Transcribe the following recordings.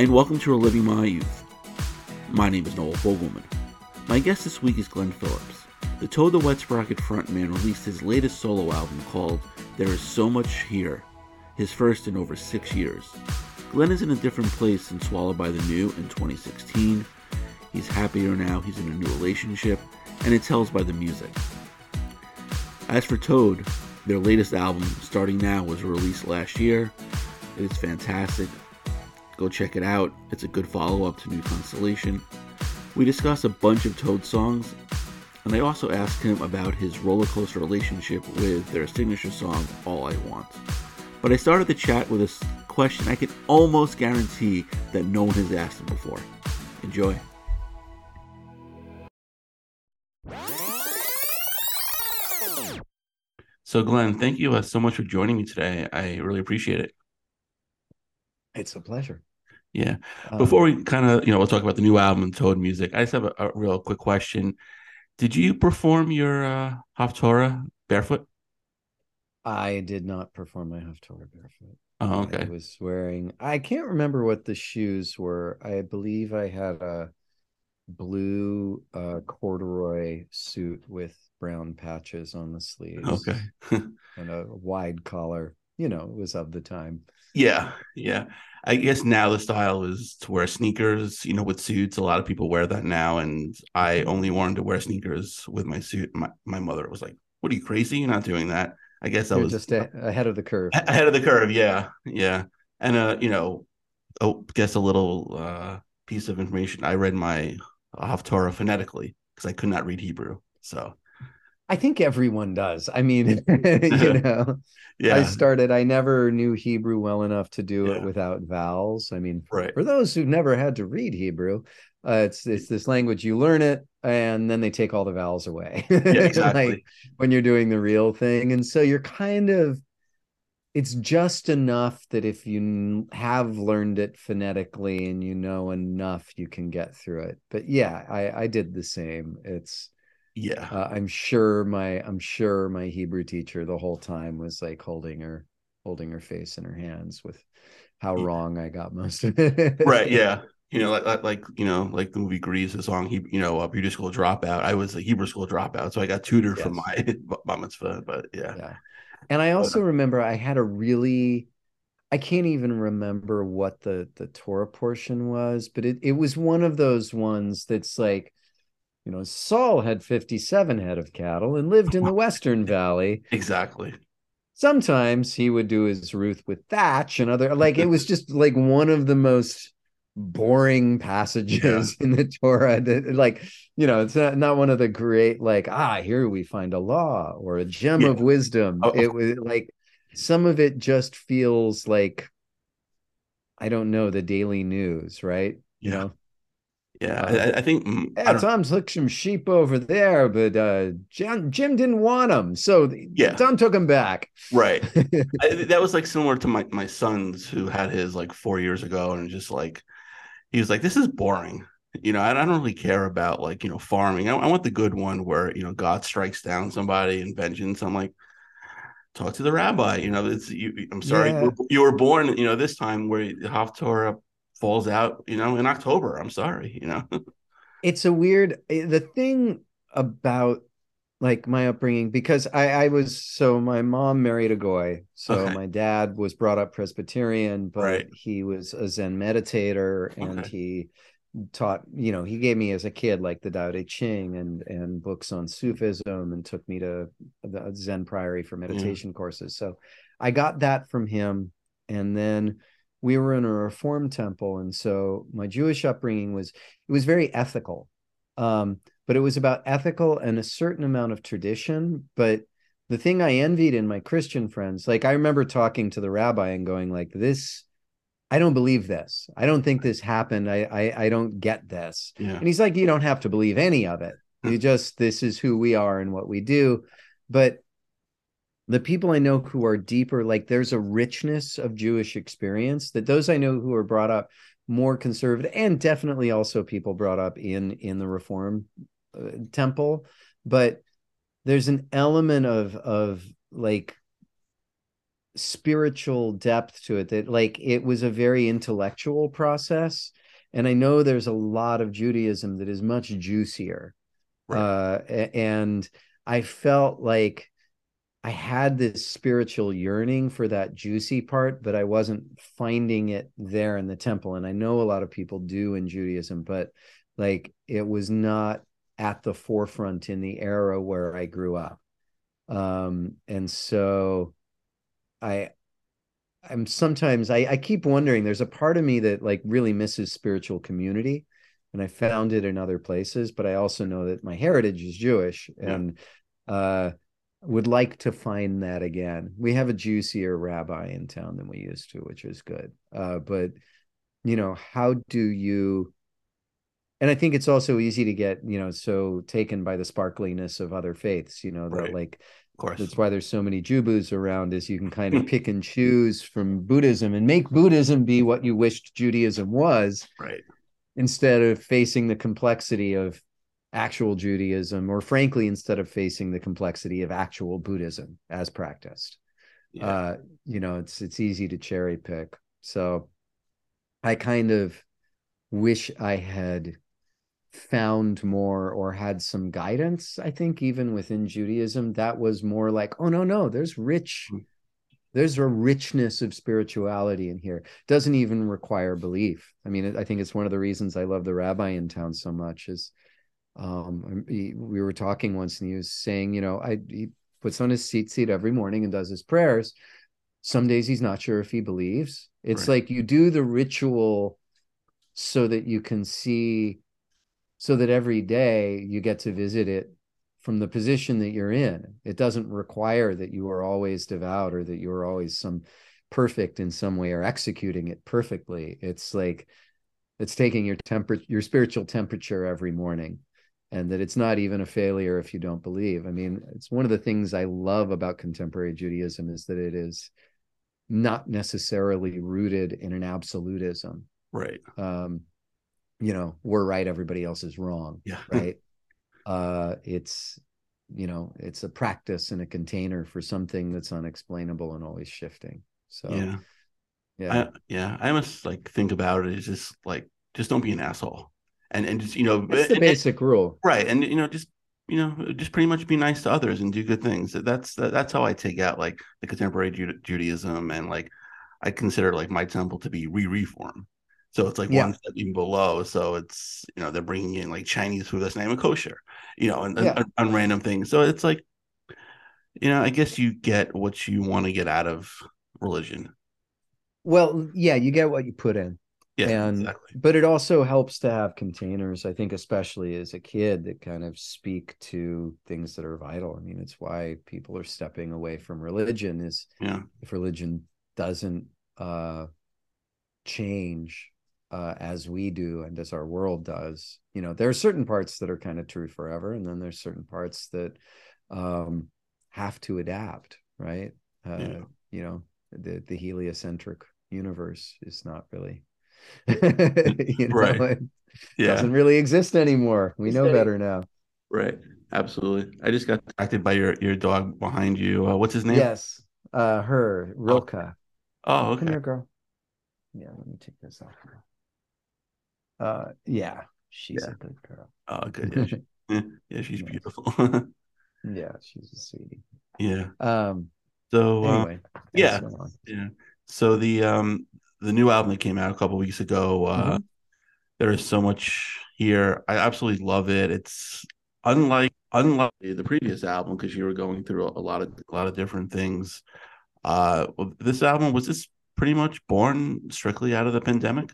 and welcome to Reliving My Youth. My name is Noel Fogelman. My guest this week is Glenn Phillips. The Toad the Wet Sprocket frontman released his latest solo album called There Is So Much Here, his first in over six years. Glenn is in a different place than Swallowed by the New in 2016. He's happier now, he's in a new relationship, and it tells by the music. As for Toad, their latest album, Starting Now, was released last year. It is fantastic. Go check it out. It's a good follow up to New Constellation. We discuss a bunch of Toad songs, and I also asked him about his roller coaster relationship with their signature song, All I Want. But I started the chat with a question I can almost guarantee that no one has asked him before. Enjoy. So, Glenn, thank you uh, so much for joining me today. I really appreciate it. It's a pleasure. Yeah. Um, Before we kind of, you know, we'll talk about the new album and Toad music. I just have a, a real quick question. Did you perform your uh, Haftorah barefoot? I did not perform my Haftorah barefoot. Oh, okay. I was wearing. I can't remember what the shoes were. I believe I had a blue uh, corduroy suit with brown patches on the sleeves. Okay. and a wide collar. You know, it was of the time. Yeah, yeah. I guess now the style is to wear sneakers, you know, with suits. A lot of people wear that now, and I only wanted to wear sneakers with my suit. My my mother was like, "What are you crazy? You're not doing that." I guess I was just a, ahead of the curve. Ahead of the curve, yeah, yeah. And uh, you know, oh, guess a little uh piece of information. I read my Haftorah phonetically because I could not read Hebrew. So I think everyone does. I mean, you know, yeah. I started, I never knew Hebrew well enough to do yeah. it without vowels. I mean, right. for those who've never had to read Hebrew, uh, it's it's this language you learn it and then they take all the vowels away. Yeah, exactly. like when you're doing the real thing. And so you're kind of it's just enough that if you have learned it phonetically and you know enough, you can get through it. But yeah, I, I did the same. It's yeah. Uh, i'm sure my i'm sure my hebrew teacher the whole time was like holding her holding her face in her hands with how yeah. wrong i got most of it right yeah. You know like, like, you know like the movie grease the song he you know uh, a beauty school dropout. I was a hebrew school dropout so i got tutored yes. for my bar mitzvah but yeah. Yeah. And i uh also but, remember i had a really I can't even remember what the the Torah portion was, but it, it was one of those ones that's like you know, Saul had 57 head of cattle and lived in the Western Valley. Exactly. Sometimes he would do his Ruth with thatch and other, like, it was just like one of the most boring passages yeah. in the Torah that, like, you know, it's not, not one of the great, like, ah, here we find a law or a gem yeah. of wisdom. Oh. It was like some of it just feels like, I don't know, the daily news, right? You yeah. know? Yeah, uh, I, I, think mm, yeah, I Tom took some sheep over there, but uh, Jim, Jim didn't want them, so yeah, Tom took them back. Right. I, that was like similar to my my son's who had his like four years ago, and just like he was like, "This is boring." You know, I, I don't really care about like you know farming. I, I, want the good one where you know God strikes down somebody and vengeance. I'm like, talk to the rabbi. You know, it's you. I'm sorry, yeah. you were born. You know, this time where Haftorah falls out, you know, in October. I'm sorry, you know. it's a weird eh, the thing about like my upbringing because I I was so my mom married a goy, so okay. my dad was brought up Presbyterian, but right. he was a Zen meditator and okay. he taught you know he gave me as a kid like the Tao Te Ching and and books on Sufism and took me to the Zen Priory for meditation courses. So I got that from him, and then we were in a reform temple and so my jewish upbringing was it was very ethical. Um, but it was about ethical and a certain amount of tradition but the thing i envied in my christian friends like i remember talking to the rabbi and going like this i don't believe this. I don't think this happened. I i, I don't get this. Yeah. and he's like you don't have to believe any of it. You just this is who we are and what we do. But the people I know who are deeper, like there's a richness of Jewish experience that those I know who are brought up more conservative, and definitely also people brought up in in the Reform uh, temple, but there's an element of of like spiritual depth to it that like it was a very intellectual process and i know there's a lot of judaism that is much juicier right. uh, and i felt like i had this spiritual yearning for that juicy part but i wasn't finding it there in the temple and i know a lot of people do in judaism but like it was not at the forefront in the era where i grew up um and so I I'm sometimes I, I keep wondering there's a part of me that like really misses spiritual community and I found it in other places, but I also know that my heritage is Jewish yeah. and uh would like to find that again. We have a juicier rabbi in town than we used to, which is good. Uh but you know, how do you and I think it's also easy to get, you know, so taken by the sparkliness of other faiths, you know, that right. like course. That's why there's so many Jubus around, is you can kind of pick and choose from Buddhism and make Buddhism be what you wished Judaism was. Right. Instead of facing the complexity of actual Judaism, or frankly, instead of facing the complexity of actual Buddhism as practiced. Yeah. Uh, you know, it's it's easy to cherry pick. So I kind of wish I had found more or had some guidance i think even within judaism that was more like oh no no there's rich hmm. there's a richness of spirituality in here doesn't even require belief i mean i think it's one of the reasons i love the rabbi in town so much is um he, we were talking once and he was saying you know i he puts on his seat seat every morning and does his prayers some days he's not sure if he believes it's right. like you do the ritual so that you can see so that every day you get to visit it from the position that you're in. It doesn't require that you are always devout or that you are always some perfect in some way or executing it perfectly. It's like it's taking your temperature, your spiritual temperature every morning, and that it's not even a failure if you don't believe. I mean, it's one of the things I love about contemporary Judaism is that it is not necessarily rooted in an absolutism. Right. Um, you know we're right everybody else is wrong yeah right uh it's you know it's a practice and a container for something that's unexplainable and always shifting so yeah yeah I, yeah i must like think about it is just like just don't be an asshole and and just you know it's the and, basic rule right and you know just you know just pretty much be nice to others and do good things that's that's how i take out like the contemporary judaism and like i consider like my temple to be re-reform so it's like yeah. one step even below. So it's you know they're bringing in like Chinese food that's not even kosher, you know, and, yeah. and, and random things. So it's like, you know, I guess you get what you want to get out of religion. Well, yeah, you get what you put in. Yeah, and exactly. but it also helps to have containers. I think, especially as a kid, that kind of speak to things that are vital. I mean, it's why people are stepping away from religion. Is yeah, if religion doesn't uh change uh, as we do and as our world does. You know, there are certain parts that are kind of true forever, and then there's certain parts that um, have to adapt, right? Uh, yeah. You know, the the heliocentric universe is not really, you know, right? It yeah. doesn't really exist anymore. We know better now. Right. Absolutely. I just got distracted by your your dog behind you. Uh, what's his name? Yes. Uh, her Rilka. Oh, okay. Come here, girl. Yeah, let me take this off. Uh, yeah, she's yeah. a good girl. Oh, good. Yeah, she, yeah she's beautiful. yeah, she's a sweetie. Yeah. Um. So uh, anyway, uh, yeah, yeah. So the um the new album that came out a couple weeks ago, uh, mm-hmm. there is so much here. I absolutely love it. It's unlike unlike the previous album because you were going through a, a lot of a lot of different things. Uh, this album was this pretty much born strictly out of the pandemic?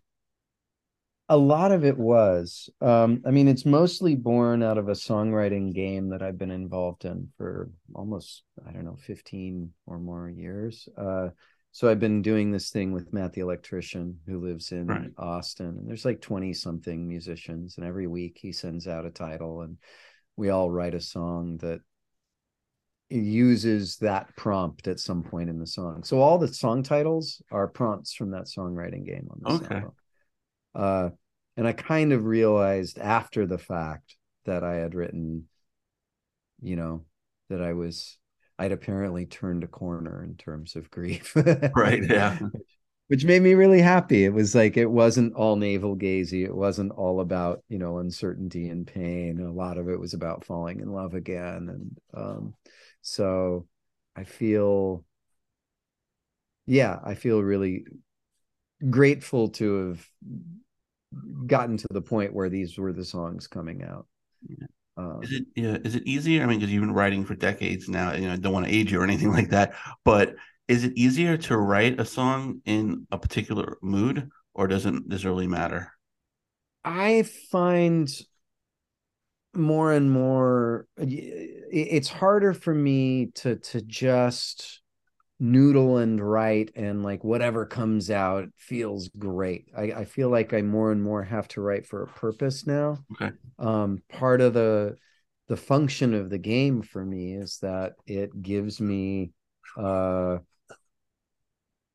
A lot of it was. Um, I mean, it's mostly born out of a songwriting game that I've been involved in for almost, I don't know, 15 or more years. Uh, so I've been doing this thing with Matt the electrician who lives in right. Austin. And there's like 20 something musicians. And every week he sends out a title and we all write a song that uses that prompt at some point in the song. So all the song titles are prompts from that songwriting game on this okay. album. Uh, and I kind of realized after the fact that I had written, you know, that I was I'd apparently turned a corner in terms of grief. right. Yeah. Which made me really happy. It was like it wasn't all navel gazy. It wasn't all about, you know, uncertainty and pain. A lot of it was about falling in love again. And um, so I feel yeah, I feel really grateful to have gotten to the point where these were the songs coming out. Yeah. Um, is it yeah? Is it easier? I mean, because you've been writing for decades now. You know, I don't want to age you or anything like that. But is it easier to write a song in a particular mood, or doesn't this really matter? I find more and more it's harder for me to to just noodle and write and like whatever comes out feels great. I, I feel like I more and more have to write for a purpose now. Okay. Um, part of the the function of the game for me is that it gives me uh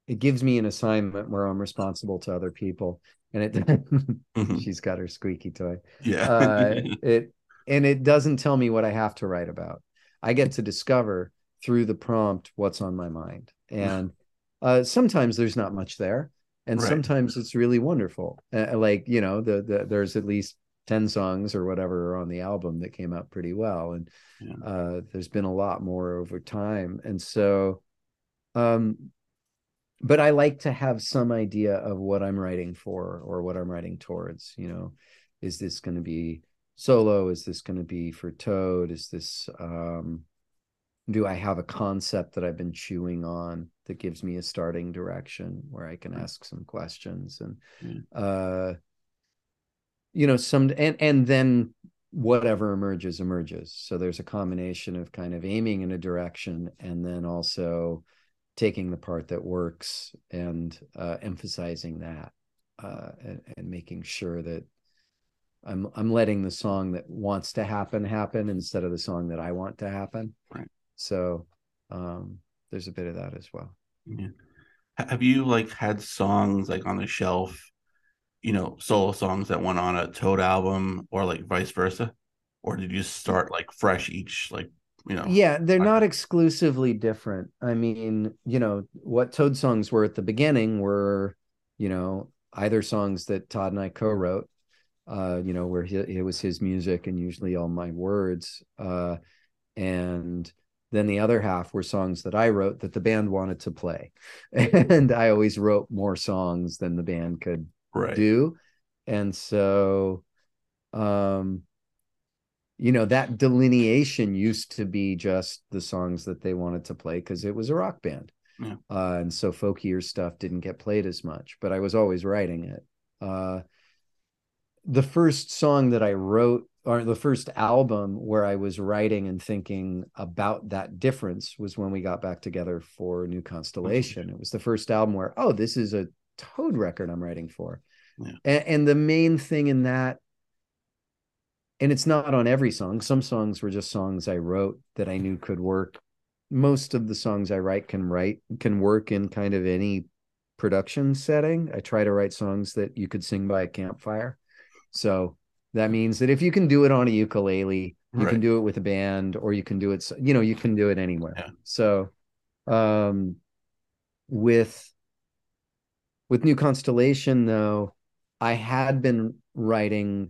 it gives me an assignment where I'm responsible to other people. And it mm-hmm. she's got her squeaky toy. Yeah. uh, it and it doesn't tell me what I have to write about. I get to discover through the prompt what's on my mind? And uh, sometimes there's not much there and right. sometimes it's really wonderful. Uh, like you know the, the there's at least 10 songs or whatever on the album that came out pretty well and yeah. uh, there's been a lot more over time. And so um but i like to have some idea of what i'm writing for or what i'm writing towards you know. Is this going to be solo? Is this going to be for toad? Is this um do I have a concept that I've been chewing on that gives me a starting direction where I can ask some questions and mm. uh you know some and and then whatever emerges emerges so there's a combination of kind of aiming in a direction and then also taking the part that works and uh, emphasizing that uh, and, and making sure that I'm I'm letting the song that wants to happen happen instead of the song that I want to happen. Right. So um, there's a bit of that as well. Yeah. Have you like had songs like on the shelf, you know, solo songs that went on a Toad album or like vice versa? Or did you start like fresh each like you know yeah they're not exclusively different i mean you know what toad songs were at the beginning were you know either songs that todd and i co-wrote uh you know where he, it was his music and usually all my words uh and then the other half were songs that I wrote that the band wanted to play. And I always wrote more songs than the band could right. do. And so um you know that delineation used to be just the songs that they wanted to play because it was a rock band. Yeah. Uh, and so folkier stuff didn't get played as much, but I was always writing it. Uh, the first song that I wrote or the first album where I was writing and thinking about that difference was when we got back together for New Constellation. It was the first album where, oh, this is a Toad record I'm writing for. Yeah. And, and the main thing in that, and it's not on every song, some songs were just songs I wrote that I knew could work. Most of the songs I write can write, can work in kind of any production setting. I try to write songs that you could sing by a campfire. So that means that if you can do it on a ukulele, you right. can do it with a band, or you can do it, you know, you can do it anywhere. Yeah. So, um, with with New Constellation, though, I had been writing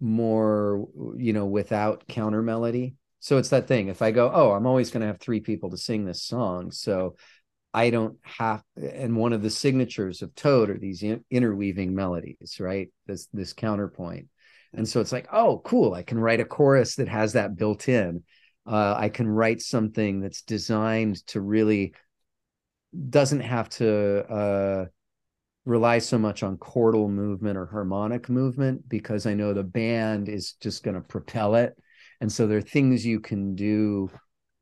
more, you know, without counter melody. So it's that thing. If I go, oh, I'm always going to have three people to sing this song, so I don't have, and one of the signatures of Toad are these interweaving melodies, right? This this counterpoint, and so it's like, oh, cool! I can write a chorus that has that built in. Uh, I can write something that's designed to really doesn't have to uh, rely so much on chordal movement or harmonic movement because I know the band is just going to propel it, and so there are things you can do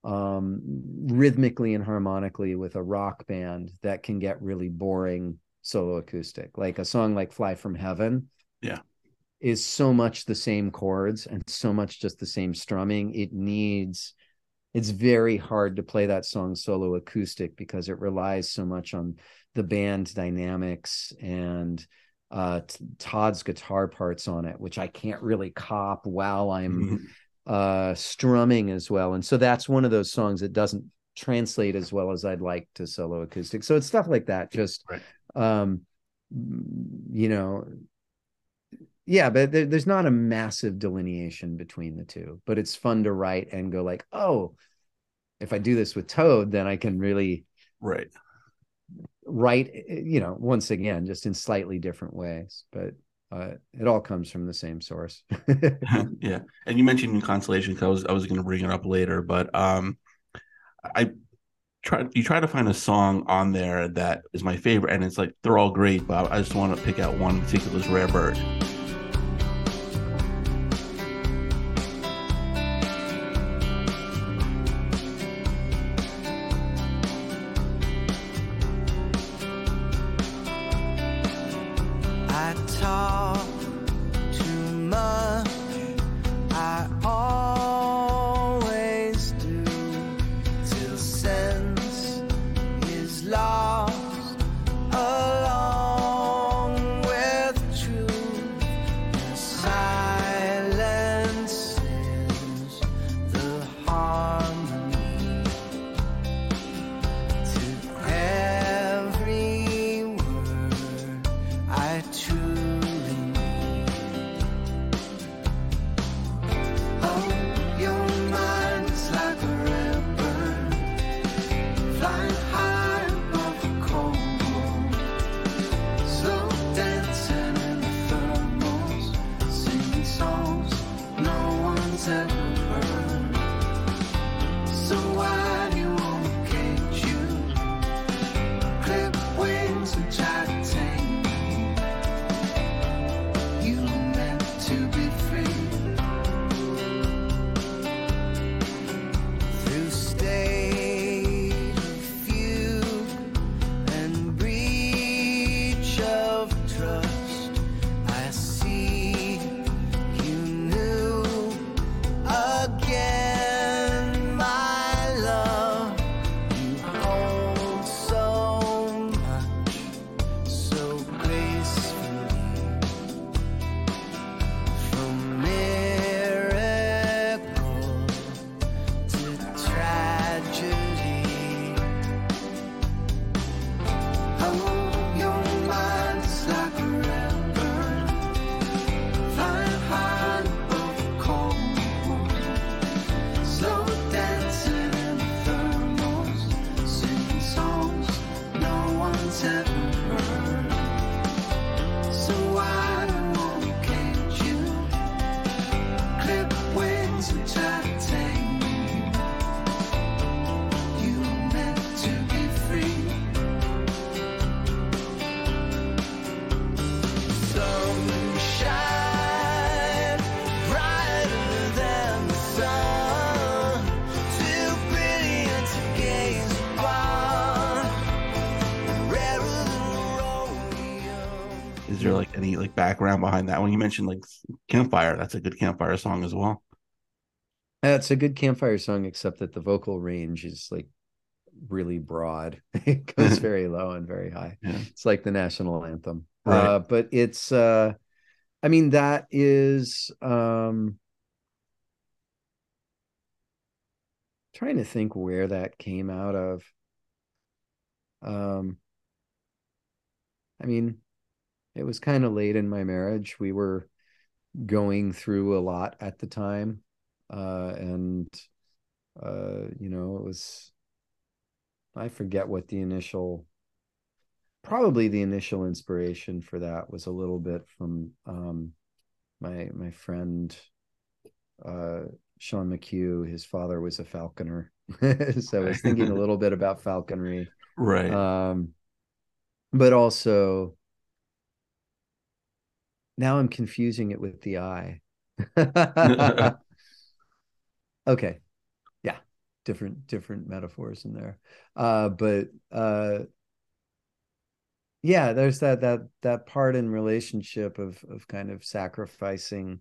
um, rhythmically and harmonically with a rock band that can get really boring solo acoustic. Like a song like Fly from Heaven. Yeah. Is so much the same chords and so much just the same strumming. It needs, it's very hard to play that song solo acoustic because it relies so much on the band dynamics and uh, Todd's guitar parts on it, which I can't really cop while I'm mm-hmm uh strumming as well. And so that's one of those songs that doesn't translate as well as i'd like to solo acoustic. So it's stuff like that just right. um you know yeah but there, there's not a massive delineation between the two but it's fun to write and go like oh if i do this with toad then i can really right. write you know once again just in slightly different ways but uh, it all comes from the same source. Yeah. And you mentioned constellation because i was, I was going to bring it up later but um i try you try to find a song on there that is my favorite and it's like they're all great but i just want to pick out one particular rare bird background behind that one. you mentioned like campfire that's a good campfire song as well that's a good campfire song except that the vocal range is like really broad it goes very low and very high yeah. it's like the national anthem right. uh, but it's uh i mean that is um trying to think where that came out of um i mean it was kind of late in my marriage. We were going through a lot at the time. Uh, and, uh, you know, it was, I forget what the initial, probably the initial inspiration for that was a little bit from um, my, my friend, uh, Sean McHugh. His father was a falconer. so I was thinking a little bit about falconry. Right. Um, but also, now I'm confusing it with the eye. okay. Yeah. Different different metaphors in there. Uh but uh yeah, there's that that that part in relationship of of kind of sacrificing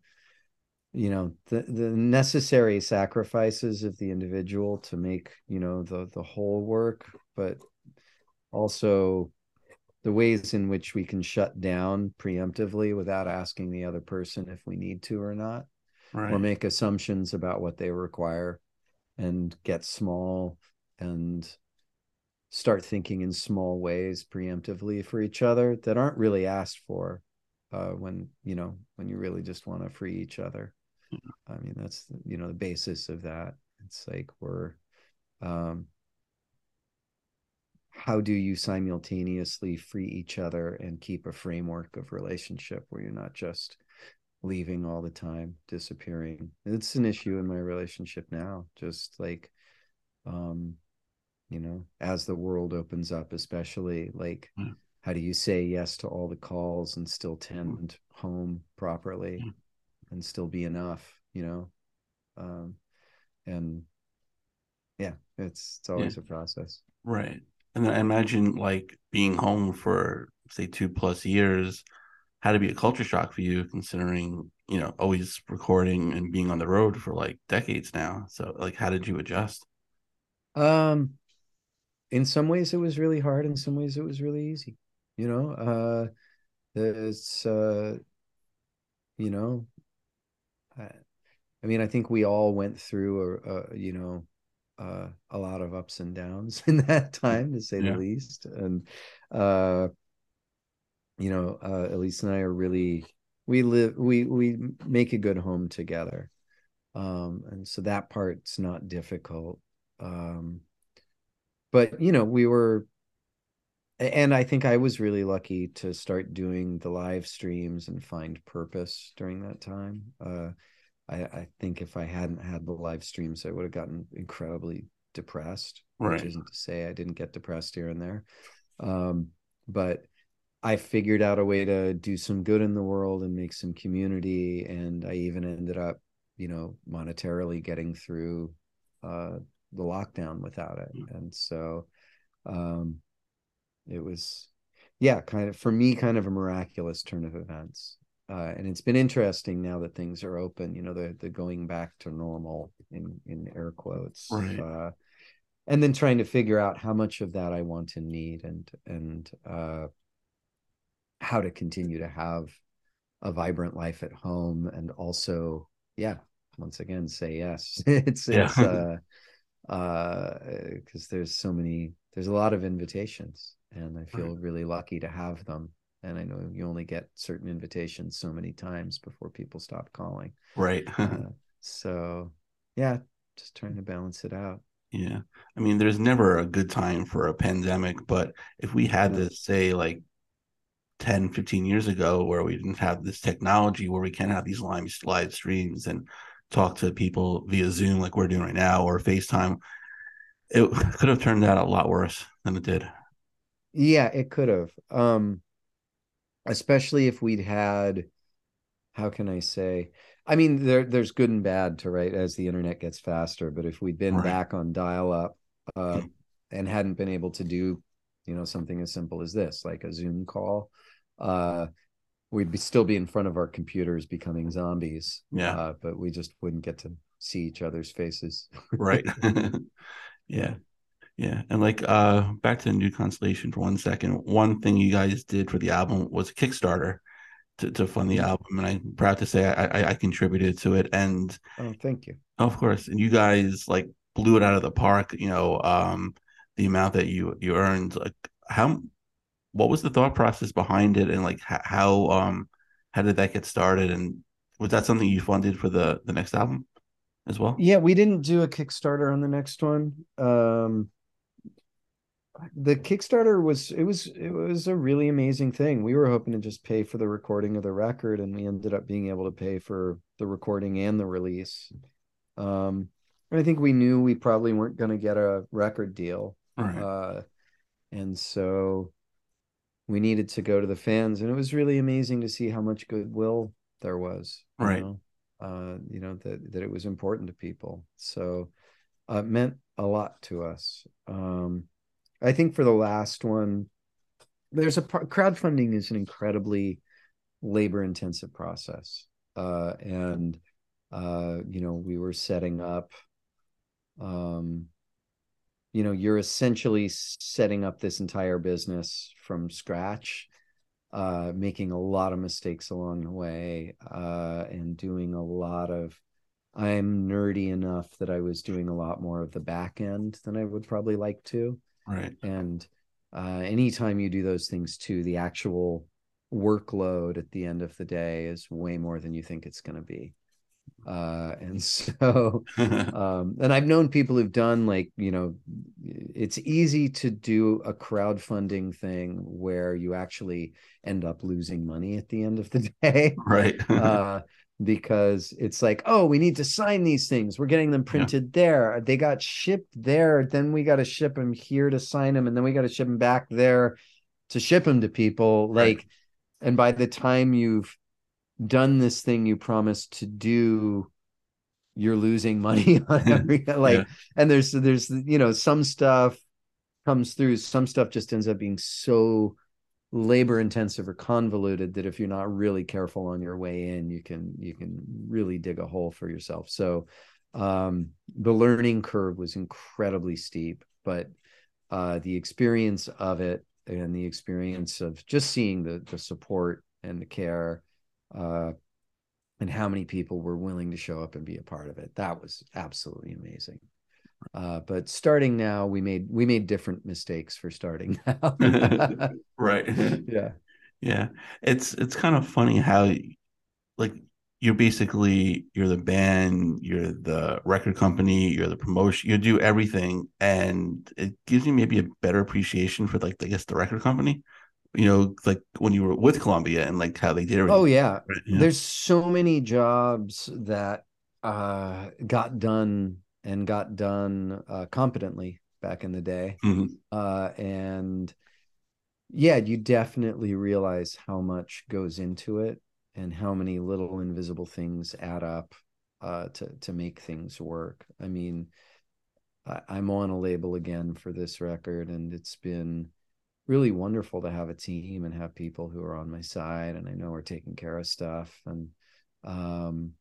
you know the the necessary sacrifices of the individual to make you know the the whole work but also the ways in which we can shut down preemptively without asking the other person if we need to or not right. or make assumptions about what they require and get small and start thinking in small ways preemptively for each other that aren't really asked for uh, when you know when you really just want to free each other. I mean that's you know the basis of that. It's like we're um how do you simultaneously free each other and keep a framework of relationship where you're not just leaving all the time disappearing it's an issue in my relationship now just like um you know as the world opens up especially like mm. how do you say yes to all the calls and still tend mm. home properly mm. and still be enough you know um and yeah it's it's always yeah. a process right and i imagine like being home for say two plus years had to be a culture shock for you considering you know always recording and being on the road for like decades now. So like how did you adjust? Um in some ways it was really hard in some ways it was really easy you know? Uh it's uh you know I, I mean i think we all went through a, a you know uh, a lot of ups and downs in that time to say yeah. the least. And uh you know uh elise and i are really we live we we make a good home together. Um and so that part's not difficult. Um but you know we were and i think i was really lucky to start doing the live streams and find purpose during that time. Uh, I, I, think if i hadn't had the live streams i would have gotten incredibly depressed right. which isn't to say i didn't get depressed here and there um, but i figured out a way to do some good in the world and make some community and i even ended up you know monetarily getting through uh, the lockdown without it mm. and so um it was yeah kind of for me kind of a miraculous turn of events uh, and it's been interesting now that things are open you know the the going back to normal in in air quotes right. uh, and then trying to figure out how much of that i want to need and and uh how to continue to have a vibrant life at home and also yeah once again say yes it's yeah. it's uh because uh, there's so many there's a lot of invitations and i feel right. really lucky to have them and i know you only get certain invitations so many times before people stop calling right uh, so yeah just trying to balance it out yeah i mean there's never a good time for a pandemic but if we had yeah. this say like 10 15 years ago where we didn't have this technology where we can have these live live streams and talk to people via Zoom like we're doing right now or FaceTime, it could have turned out a lot worse than it did. Yeah, it could have. Um especially if we'd had how can I say? I mean, there there's good and bad to right as the internet gets faster, but if we'd been right. back on dial up uh and hadn't been able to do, you know, something as simple as this, like a Zoom call, uh we'd be still be in front of our computers becoming zombies. Yeah. Uh, but we just wouldn't get to see each other's faces. right. yeah. Yeah. And like uh back to the new constellation for one second. One thing you guys did for the album was a Kickstarter to, to fund the mm-hmm. album. And I'm proud to say I, I, I contributed to it. And oh thank you. Of course. And you guys like blew it out of the park, you know, um the amount that you you earned. Like how what was the thought process behind it and like how um how did that get started and was that something you funded for the the next album as well yeah we didn't do a kickstarter on the next one um the kickstarter was it was it was a really amazing thing we were hoping to just pay for the recording of the record and we ended up being able to pay for the recording and the release um i think we knew we probably weren't going to get a record deal right. uh and so we needed to go to the fans and it was really amazing to see how much goodwill there was right know? uh you know that that it was important to people so uh, it meant a lot to us um i think for the last one there's a crowdfunding is an incredibly labor intensive process. Uh and uh you know we were setting up um you know you're essentially setting up this entire business from scratch uh, making a lot of mistakes along the way uh, and doing a lot of i'm nerdy enough that i was doing a lot more of the back end than i would probably like to right. And uh, anytime you do those things too the actual workload at the end of the day is way more than you think it's going to be. Uh and so um and i've known people who've done like you know it's easy to do a crowdfunding thing where you actually end up losing money at the end of the day. Right. Uh because it's like oh we need to sign these things we're getting them printed yeah. there they got shipped there then we got to ship them here to sign them and then we got to ship them back there to ship them to people right. like and by the time you've done this thing you promised to do you're losing money on every like yeah. and there's there's you know some stuff comes through some stuff just ends up being so labor intensive or convoluted that if you're not really careful on your way in you can you can really dig a hole for yourself so um the learning curve was incredibly steep but uh the experience of it and the experience of just seeing the the support and the care uh, and how many people were willing to show up and be a part of it. That was absolutely amazing. Uh, but starting now, we made we made different mistakes for starting now. right. Yeah. Yeah. It's it's kind of funny how like you're basically you're the band, you're the record company, you're the promotion, you do everything, and it gives you maybe a better appreciation for like I guess the record company you know, like when you were with Columbia and like how they did it. Oh yeah. There's so many jobs that uh got done and got done uh competently back in the day. Mm-hmm. Uh and yeah, you definitely realize how much goes into it and how many little invisible things add up uh to to make things work. I mean, I, I'm on a label again for this record and it's been really wonderful to have a team and have people who are on my side and I know are taking care of stuff and um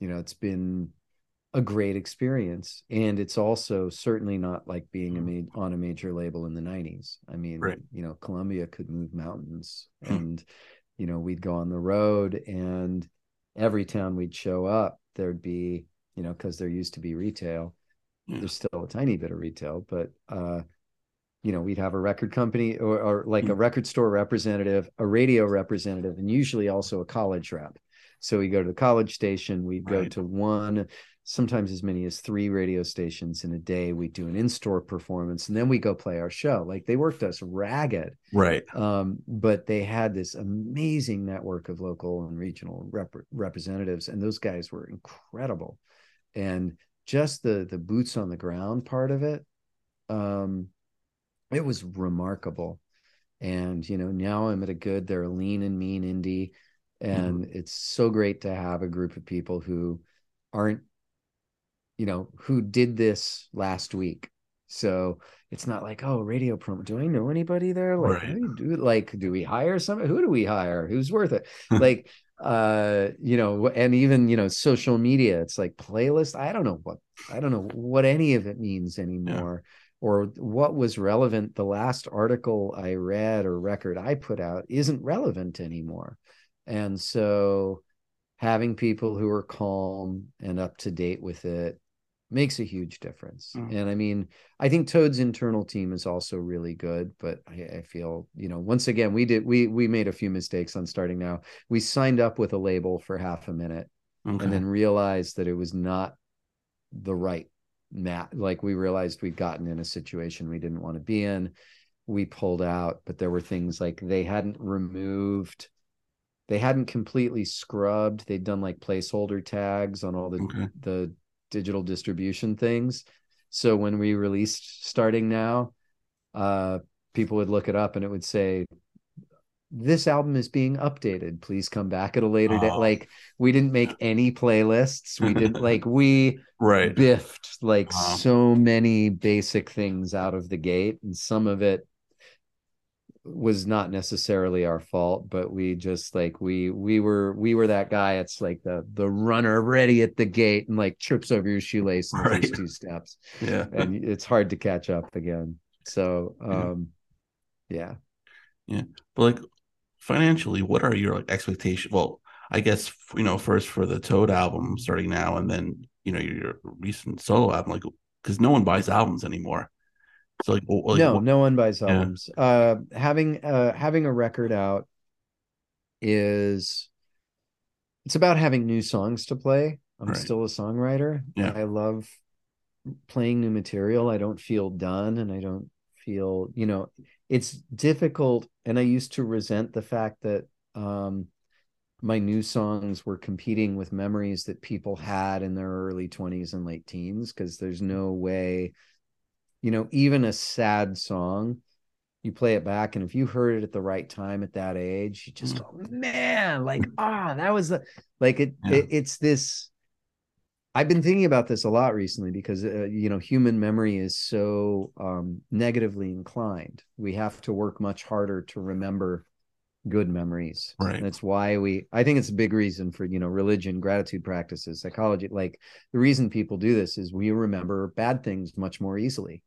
you know it's been a great experience and it's also certainly not like being a ma- on a major label in the 90s i mean right. you know columbia could move mountains hmm. and you know we'd go on the road and every town we'd show up there'd be you know because there used to be retail yeah. there's still a tiny bit of retail but uh you know we'd have a record company or, or like a mm. record store representative a radio representative and usually also a college rep so we go to the college station we'd go to one sometimes as many as three radio stations in a day we do an in-store performance and then we go play our show like they worked us ragged right um, but they had this amazing network of local and regional rep- representatives and those guys were incredible and just the the boots on the ground part of it um, it was remarkable. And you know, now I'm at a good, they're a lean and mean indie. And mm-hmm. it's so great to have a group of people who aren't, you know, who did this last week. So it's not like, oh, radio promo. Do I know anybody there? Like, right. do like, do we hire somebody? Who do we hire? Who's worth it? like, uh, you know, and even you know, social media. It's like playlist. I don't know what I don't know what any of it means anymore. Yeah or what was relevant the last article i read or record i put out isn't relevant anymore and so having people who are calm and up to date with it makes a huge difference mm. and i mean i think toad's internal team is also really good but I, I, feel you know once again we did we we made a few mistakes on starting now we signed up with a label for half a minute okay. and then realized that it was not the right Matt, like we realized we'd gotten in a situation we didn't want to be in. We pulled out, but there were things like they hadn't removed, they hadn't completely scrubbed. They'd done like placeholder tags on all the okay. the digital distribution things. So when we released starting now, uh, people would look it up and it would say this album is being updated please come back at a later oh. date like we didn't make any playlists we didn't like we right biffed like uh-huh. so many basic things out of the gate and some of it was not necessarily our fault but we just like we we were we were that guy it's like the the runner ready at the gate and like trips over your shoelace in the right. first two steps yeah and it's hard to catch up again so um yeah yeah, yeah. but like financially, what are your like expectations? Well, I guess you know first for the Toad album starting now, and then you know your, your recent solo album, like because no one buys albums anymore. So like, like no, what, no one buys albums. Yeah. Uh, having uh having a record out is it's about having new songs to play. I'm right. still a songwriter. Yeah. I love playing new material. I don't feel done and I don't feel, you know, it's difficult and I used to resent the fact that um my new songs were competing with memories that people had in their early 20s and late teens because there's no way you know even a sad song you play it back and if you heard it at the right time at that age you just mm. go man like ah that was the like it, yeah. it it's this i've been thinking about this a lot recently because uh, you know human memory is so um, negatively inclined we have to work much harder to remember good memories right and that's why we i think it's a big reason for you know religion gratitude practices psychology like the reason people do this is we remember bad things much more easily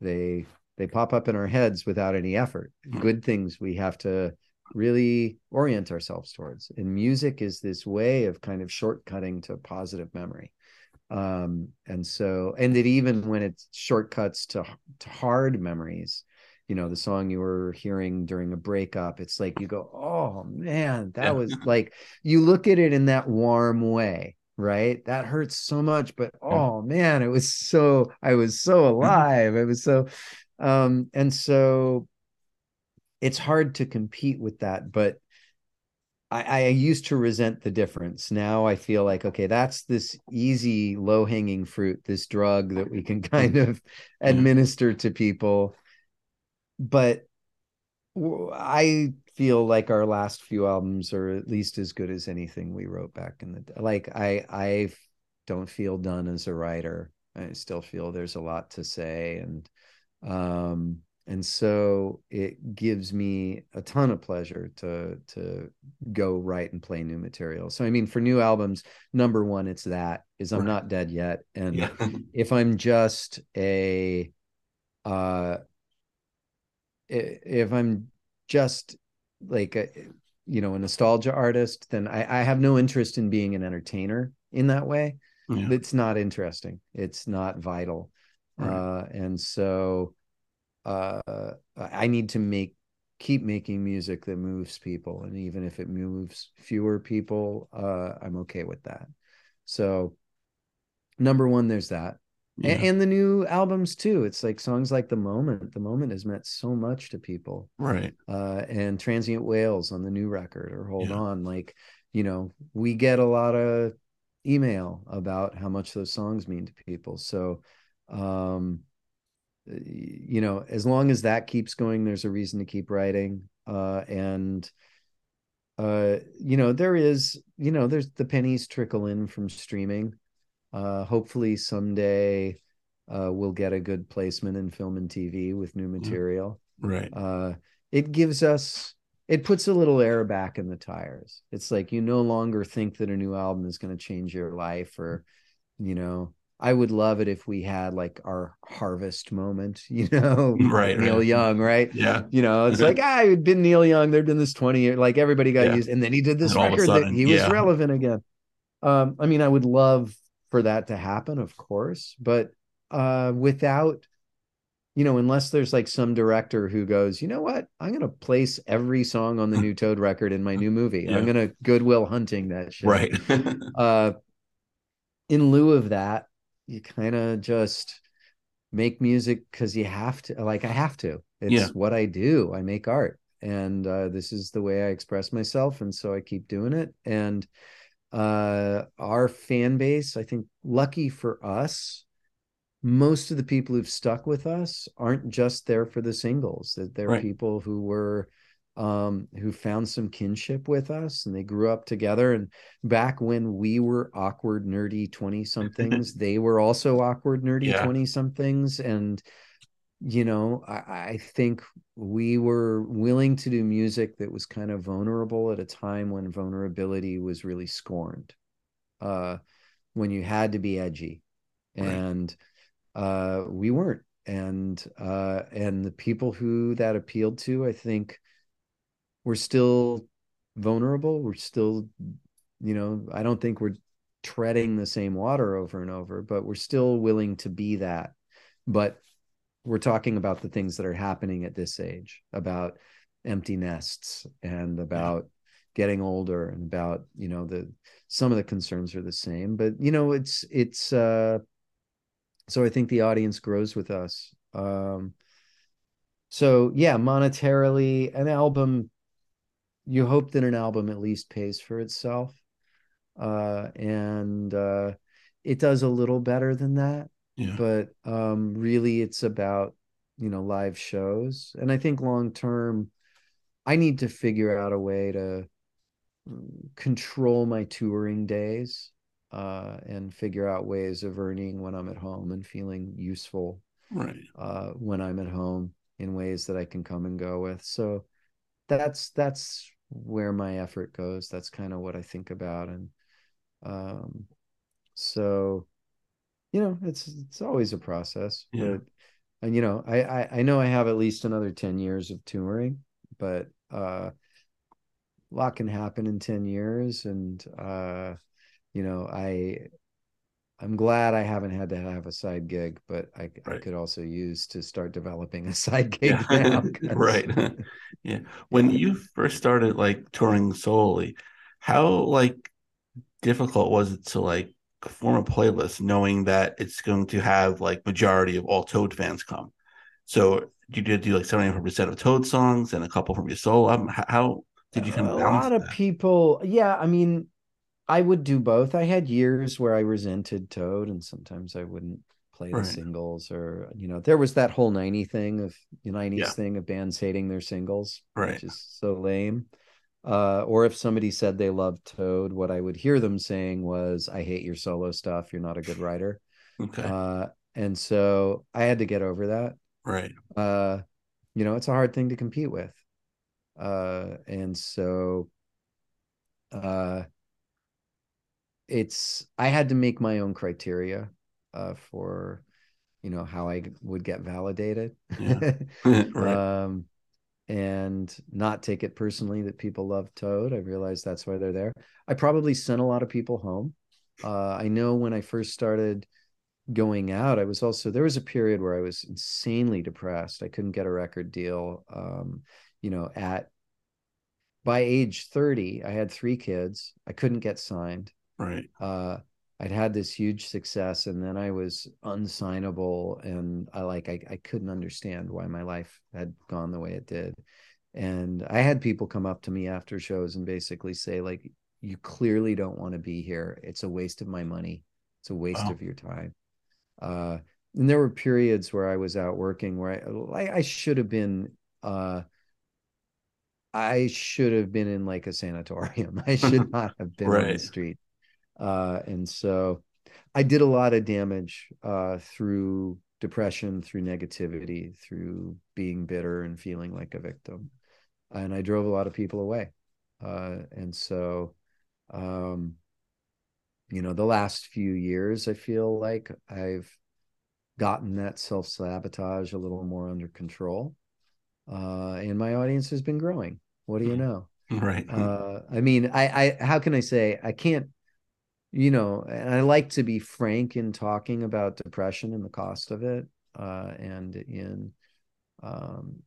they they pop up in our heads without any effort. Mm-hmm. good things we have to really orient ourselves towards. And music is this way of kind of shortcutting to positive memory. Um and so and that even when it shortcuts to to hard memories you know the song you were hearing during a breakup it's like you go oh man that was like you look at it in that warm way right that hurts so much but oh man it was so i was so mm-hmm. alive it was so um and so it's hard to compete with that but I, I used to resent the difference. Now I feel like, okay, that's this easy, low hanging fruit, this drug that we can kind of administer to people. But I feel like our last few albums are at least as good as anything we wrote back in the day. like I I don't feel done as a writer. I still feel there's a lot to say and um and so it gives me a ton of pleasure to to go write and play new material so i mean for new albums number one it's that is i'm not dead yet and yeah. if i'm just a uh if i'm just like a, you know a nostalgia artist then I, I have no interest in being an entertainer in that way yeah. it's not interesting it's not vital right. uh and so uh, I need to make keep making music that moves people, and even if it moves fewer people, uh, I'm okay with that. So, number one, there's that. Yeah. And, and, the new albums too. It's like songs like "The Moment." The Moment has meant so much to people, right? Uh, and "Transient Whales" on the new record, or "Hold yeah. On." Like, you know, we get a lot of email about how much those songs mean to people. So, um, you know as long as that keeps going there's a reason to keep writing uh, and uh, you know there is you know there's the pennies trickle in from streaming uh, hopefully someday uh, we'll get a good placement in film and tv with new mm-hmm. material right uh, it gives us it puts a little air back in the tires it's like you no longer think that a new album is going to change your life or you know I would love it if we had like our harvest moment, you know, right? Neil right. Young, right? Yeah. You know, it's like, ah, it'd been Neil Young. There'd been this 20 year, like everybody got yeah. used. And then he did this and record sudden, that he was relevant again. Um, I mean, I would love for that to happen, of course, but uh, without, you know, unless there's like some director who goes, you know what, I'm going to place every song on the new Toad record in my new movie. Yeah. I'm going to Good Will Hunting that shit. Right. uh, in lieu of that, you kind of just make music because you have to like i have to it's yeah. what i do i make art and uh, this is the way i express myself and so i keep doing it and uh, our fan base i think lucky for us most of the people who've stuck with us aren't just there for the singles that they're right. people who were um, who found some kinship with us and they grew up together. And back when we were awkward, nerdy 20 somethings, they were also awkward, nerdy 20 yeah. somethings. And, you know, I, I, think we were willing to do music that was kind of vulnerable at a time when vulnerability was really scorned, uh, when you had to be edgy. Right. And uh, we weren't. And uh, and the people who that appealed to, I think, we're still vulnerable. We're still, you know, I don't think we're treading the same water over and over, but we're still willing to be that. But we're talking about the things that are happening at this age about empty nests and about getting older and about you know the some of the concerns are the same but you know it's it's uh so i think the audience grows with us. Um so yeah monetarily an album you hope that an album at least pays for itself uh and uh it does a little better than that yeah. but um really it's about you know live shows and i think long term i need to figure out a way to control my touring days uh, and figure out ways of earning when I'm at home and feeling useful right uh, when I'm at home in ways that I can come and go with. So that's that's where my effort goes. That's kind of what I think about, and um, so you know, it's it's always a process. Yeah. But and you know, I, I I know I have at least another ten years of touring, but uh a lot can happen in 10 years and uh you know i i'm glad i haven't had to have a side gig but i, right. I could also use to start developing a side gig now right yeah when you first started like touring solely how like difficult was it to like form a playlist knowing that it's going to have like majority of all toad fans come so you did do like 75% of toad songs and a couple from your solo album how did you kind of a lot of people? Yeah, I mean, I would do both. I had years where I resented Toad, and sometimes I wouldn't play the singles, or you know, there was that whole '90 thing of the '90s yeah. thing of bands hating their singles, right. which is so lame. Uh, or if somebody said they loved Toad, what I would hear them saying was, "I hate your solo stuff. You're not a good writer." Okay. Uh, and so I had to get over that. Right. Uh, you know, it's a hard thing to compete with uh, and so uh, it's I had to make my own criteria uh, for you know how I would get validated, yeah. right. um, and not take it personally that people love Toad. I realize that's why they're there. I probably sent a lot of people home. Uh, I know when I first started going out, I was also there was a period where I was insanely depressed. I couldn't get a record deal. Um, you know, at by age 30, I had three kids. I couldn't get signed. Right. Uh, I'd had this huge success and then I was unsignable and I like I, I couldn't understand why my life had gone the way it did. And I had people come up to me after shows and basically say, like, you clearly don't want to be here. It's a waste of my money. It's a waste wow. of your time. Uh, and there were periods where I was out working where I I should have been uh, I should have been in like a sanatorium. I should not have been right. on the street. Uh, and so I did a lot of damage uh, through depression, through negativity, through being bitter and feeling like a victim. And I drove a lot of people away. Uh, and so, um, you know, the last few years, I feel like I've gotten that self sabotage a little more under control. Uh, and my audience has been growing. What do you know? Right. Uh, I mean, I, I, how can I say I can't, you know, and I like to be frank in talking about depression and the cost of it, uh, and in, um,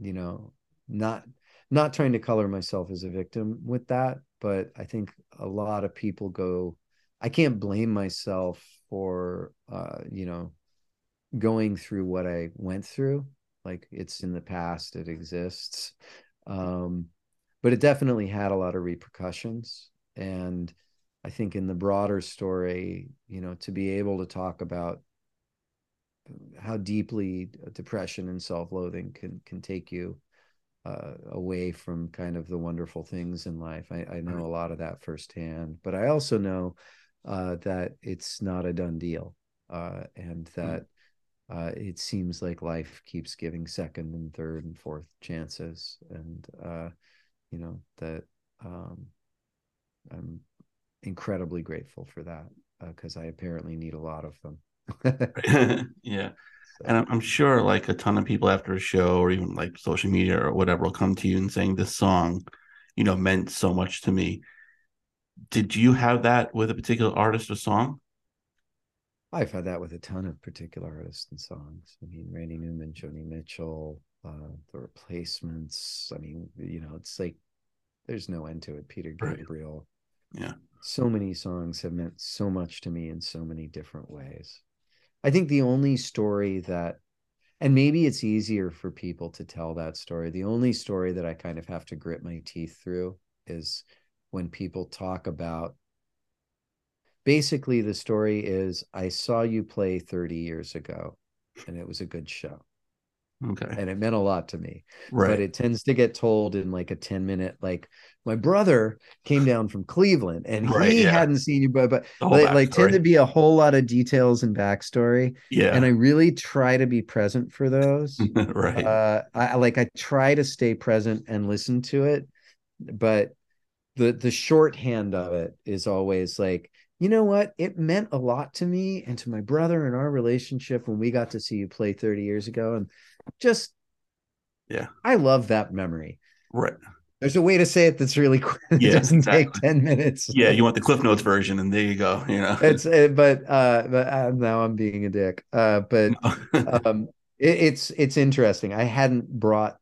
you know, not not trying to color myself as a victim with that, but I think a lot of people go. I can't blame myself for, uh, you know, going through what I went through. Like it's in the past, it exists um, but it definitely had a lot of repercussions. And I think in the broader story, you know, to be able to talk about how deeply depression and self-loathing can can take you uh, away from kind of the wonderful things in life. I, I know a lot of that firsthand, but I also know uh, that it's not a done deal, uh, and hmm. that uh, it seems like life keeps giving second and third and fourth chances, and uh, you know that um, I'm incredibly grateful for that because uh, I apparently need a lot of them. yeah. And I'm sure like a ton of people after a show or even like social media or whatever will come to you and saying this song, you know, meant so much to me. Did you have that with a particular artist or song? I've had that with a ton of particular artists and songs. I mean, Randy Newman, Joni Mitchell, uh, The Replacements. I mean, you know, it's like there's no end to it. Peter Gabriel. Right. Yeah. So many songs have meant so much to me in so many different ways. I think the only story that, and maybe it's easier for people to tell that story. The only story that I kind of have to grit my teeth through is when people talk about basically the story is I saw you play 30 years ago and it was a good show. Okay. And it meant a lot to me. Right. But it tends to get told in like a 10 minute, like my brother came down from Cleveland and right, he yeah. hadn't seen you, but, but like, like tend to be a whole lot of details and backstory. Yeah. And I really try to be present for those. right. Uh, I like, I try to stay present and listen to it, but the, the shorthand of it is always like, you know what? It meant a lot to me and to my brother and our relationship when we got to see you play 30 years ago. And just, yeah, I love that memory. Right. There's a way to say it that's really quick. It yeah, doesn't exactly. take 10 minutes. Yeah, you want the Cliff Notes version, and there you go. You know, it's it, uh, but uh, but uh, now I'm being a dick. Uh, but um, it, it's it's interesting. I hadn't brought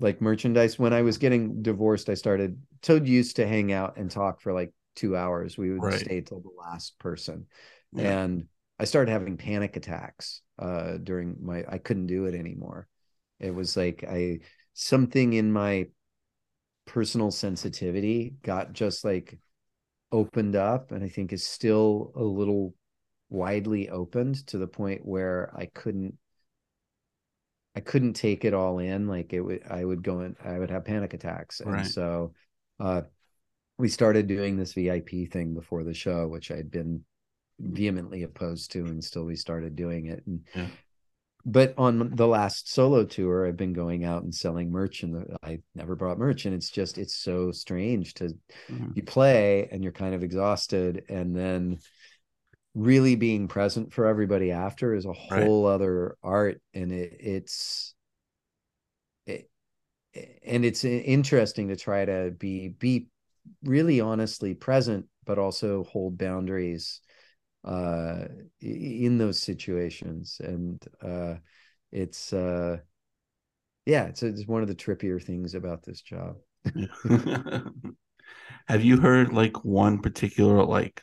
like merchandise when I was getting divorced. I started so used to hang out and talk for like two hours. We would right. stay till the last person. Yeah. And I started having panic attacks uh, during my, I couldn't do it anymore. It was like I, something in my personal sensitivity got just like opened up and I think is still a little widely opened to the point where I couldn't I couldn't take it all in like it would I would go in I would have panic attacks and right. so uh we started doing this VIP thing before the show, which I'd been vehemently opposed to, and still we started doing it. And yeah. but on the last solo tour, I've been going out and selling merch, and I never brought merch, and it's just it's so strange to mm-hmm. you play and you're kind of exhausted, and then really being present for everybody after is a whole right. other art, and it, it's it, and it's interesting to try to be be really honestly present, but also hold boundaries uh, in those situations. And uh, it's, uh, yeah, it's, it's one of the trippier things about this job. Have you heard like one particular, like,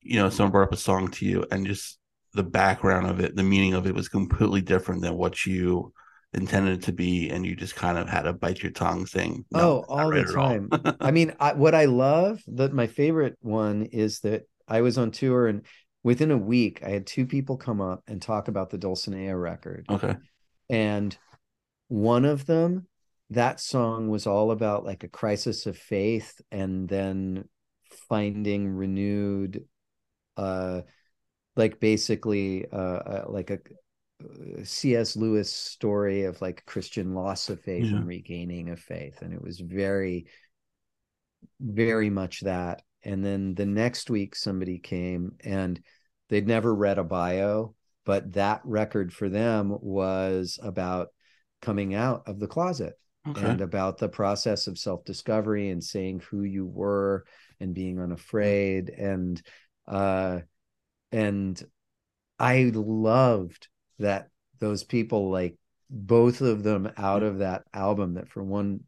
you know, someone brought up a song to you and just the background of it, the meaning of it was completely different than what you intended to be and you just kind of had to bite your tongue saying no, oh all the time all. i mean I, what i love that my favorite one is that i was on tour and within a week i had two people come up and talk about the dulcinea record okay and one of them that song was all about like a crisis of faith and then finding renewed uh like basically uh, uh like a C.S. Lewis story of like Christian loss of faith yeah. and regaining of faith. And it was very, very much that. And then the next week, somebody came and they'd never read a bio, but that record for them was about coming out of the closet okay. and about the process of self discovery and saying who you were and being unafraid. And, uh, and I loved that those people like both of them out of that album that for one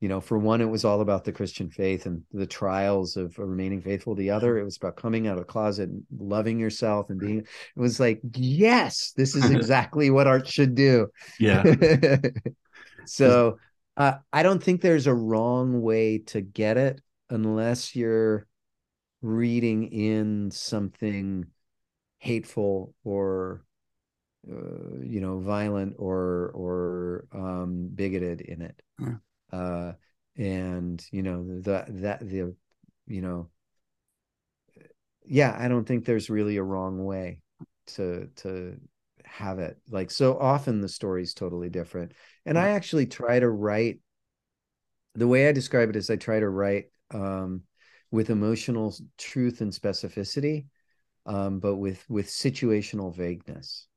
you know for one it was all about the christian faith and the trials of remaining faithful. The other it was about coming out of the closet and loving yourself and being it was like yes this is exactly what art should do. Yeah. So uh, i don't think there's a wrong way to get it unless you're reading in something hateful or uh, you know violent or or um, bigoted in it. Mm. Uh, and you know the that the you know yeah i don't think there's really a wrong way to to have it. Like so often the story's totally different. And i actually try to write the way i describe it is i try to write um, with emotional truth and specificity um, but with with situational vagueness,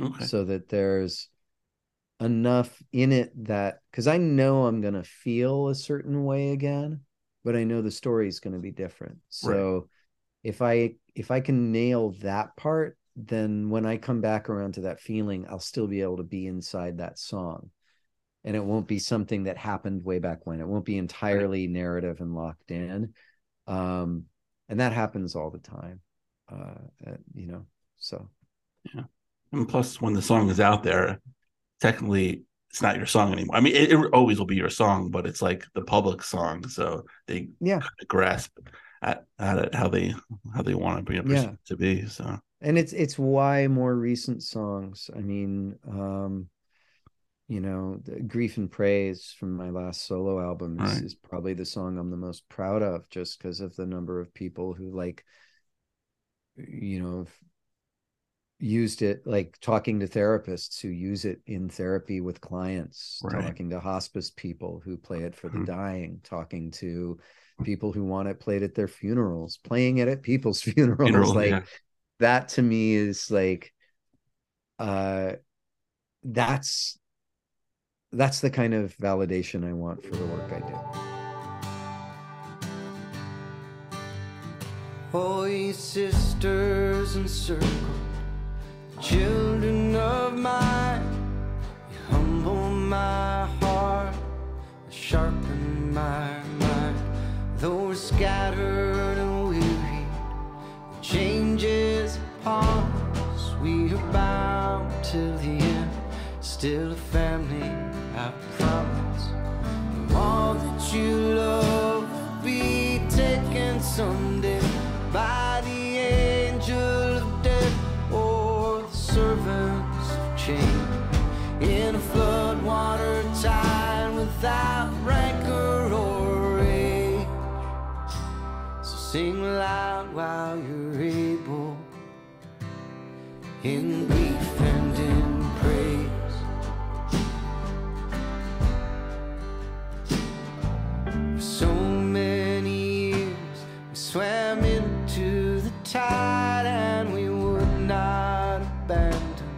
okay. so that there's enough in it that because I know I'm gonna feel a certain way again, but I know the story is gonna be different. So right. if I if I can nail that part, then when I come back around to that feeling, I'll still be able to be inside that song. And it won't be something that happened way back when. It won't be entirely narrative and locked in. Um, and that happens all the time. Uh, uh, you know, so yeah. And plus, when the song is out there, technically it's not your song anymore. I mean, it, it, always will be your song, but it's like the public song, so they yeah grasp at, at it how they how they want to be yeah. to be. So and it's it's why more recent songs. I mean, um, you know, grief and praise from my last solo album is, right. is probably the song I'm the most proud of, just because of the number of people who like, you know, used it like talking to therapists who use it in therapy with clients right. talking to hospice people who play it for the mm-hmm. dying talking to people who want it played at their funerals playing it at people's funerals Funeral, like yeah. that to me is like uh that's that's the kind of validation i want for the work i do Oh, sisters and circles children of mine. You humble my heart, sharpen my mind. Though we're scattered and weary, changes upon. We are bound till the end, still a family, I promise. All that you love will be taken someday sing loud while you're able in grief and in praise. For so many years we swam into the tide and we would not abandon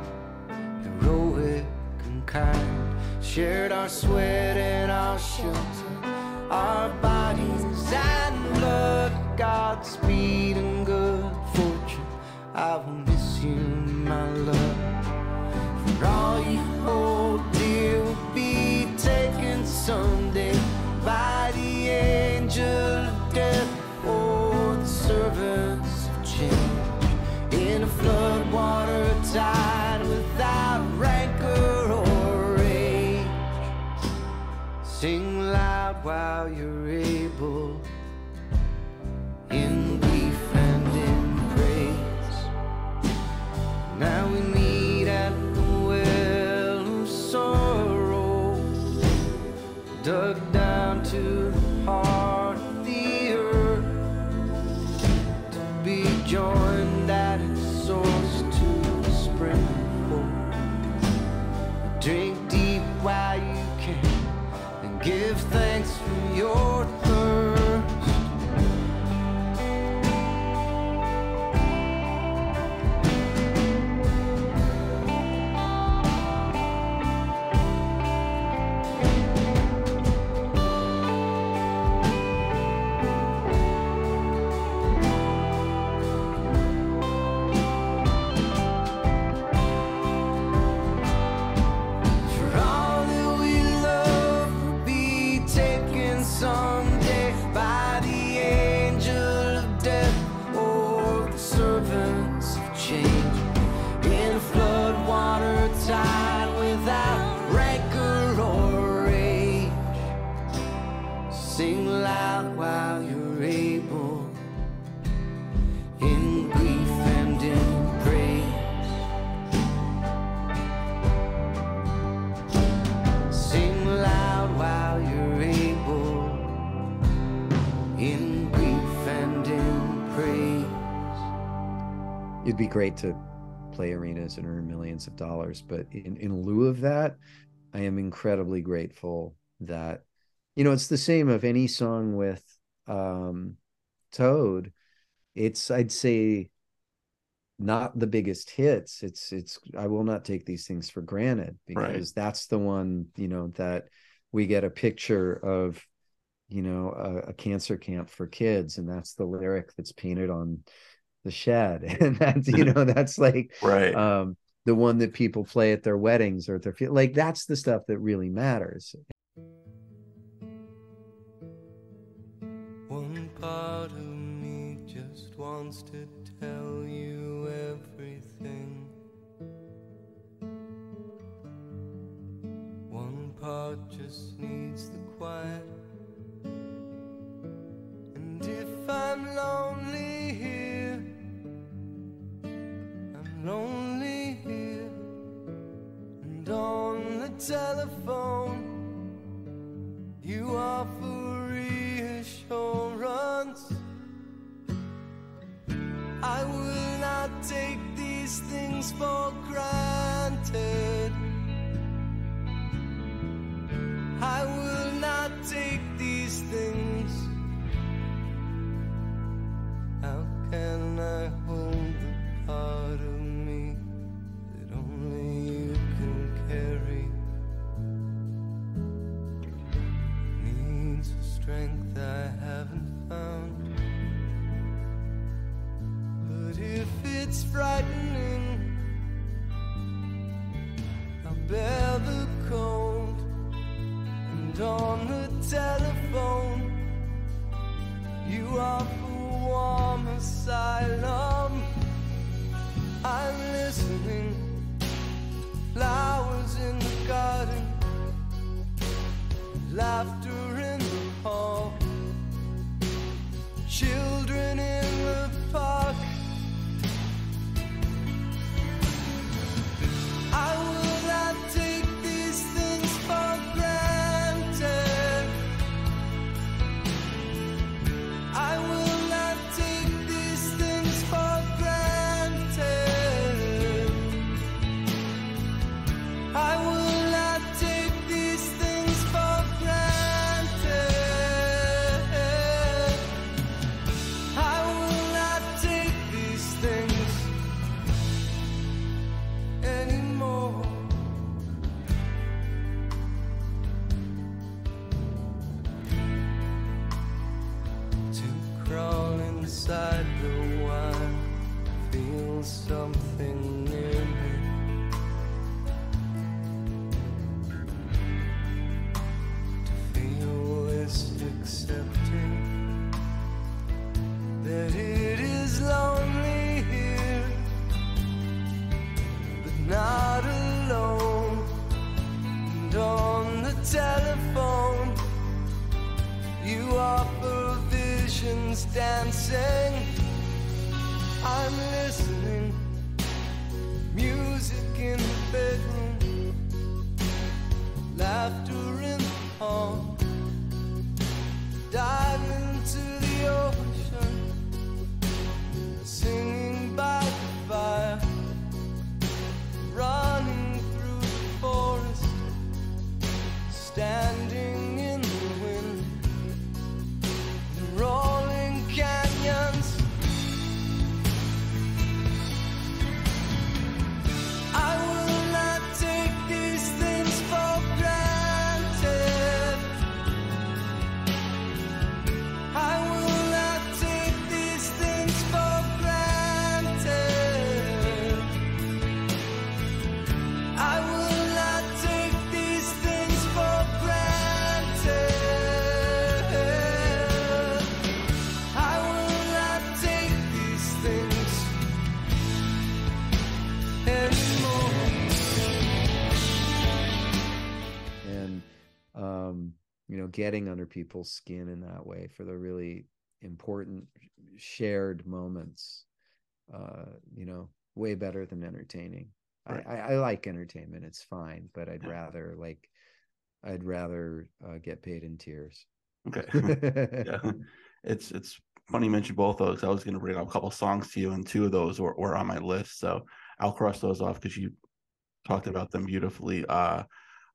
heroic and kind. Shared our sweat and our shelter, loud while be great to play arenas and earn millions of dollars. But in, in lieu of that, I am incredibly grateful that, you know, it's the same of any song with um, Toad. It's, I'd say, not the biggest hits it's it's i will not take these things for granted because right. that's the one you know that we get a picture of you know a, a, cancer camp for kids and that's the lyric that's painted on the shed. And that's you know that's like right. um the one that people play at their weddings or at their like that's the stuff that really matters. One part of me just wants to tell you visions dancing. I'm listening, music in the bedroom, laughter in the hall. Dive getting under people's skin in that way for the really important shared moments, uh, you know, way better than entertaining. Right. I, I, like entertainment; it's fine, but I'd yeah. rather like, I'd rather uh, get paid in tears. Okay. yeah, it's it's funny you mentioned both those. I was going to bring up a couple songs to you, and two of those were, were on my list, so I'll cross those off because you talked about them beautifully. Uh,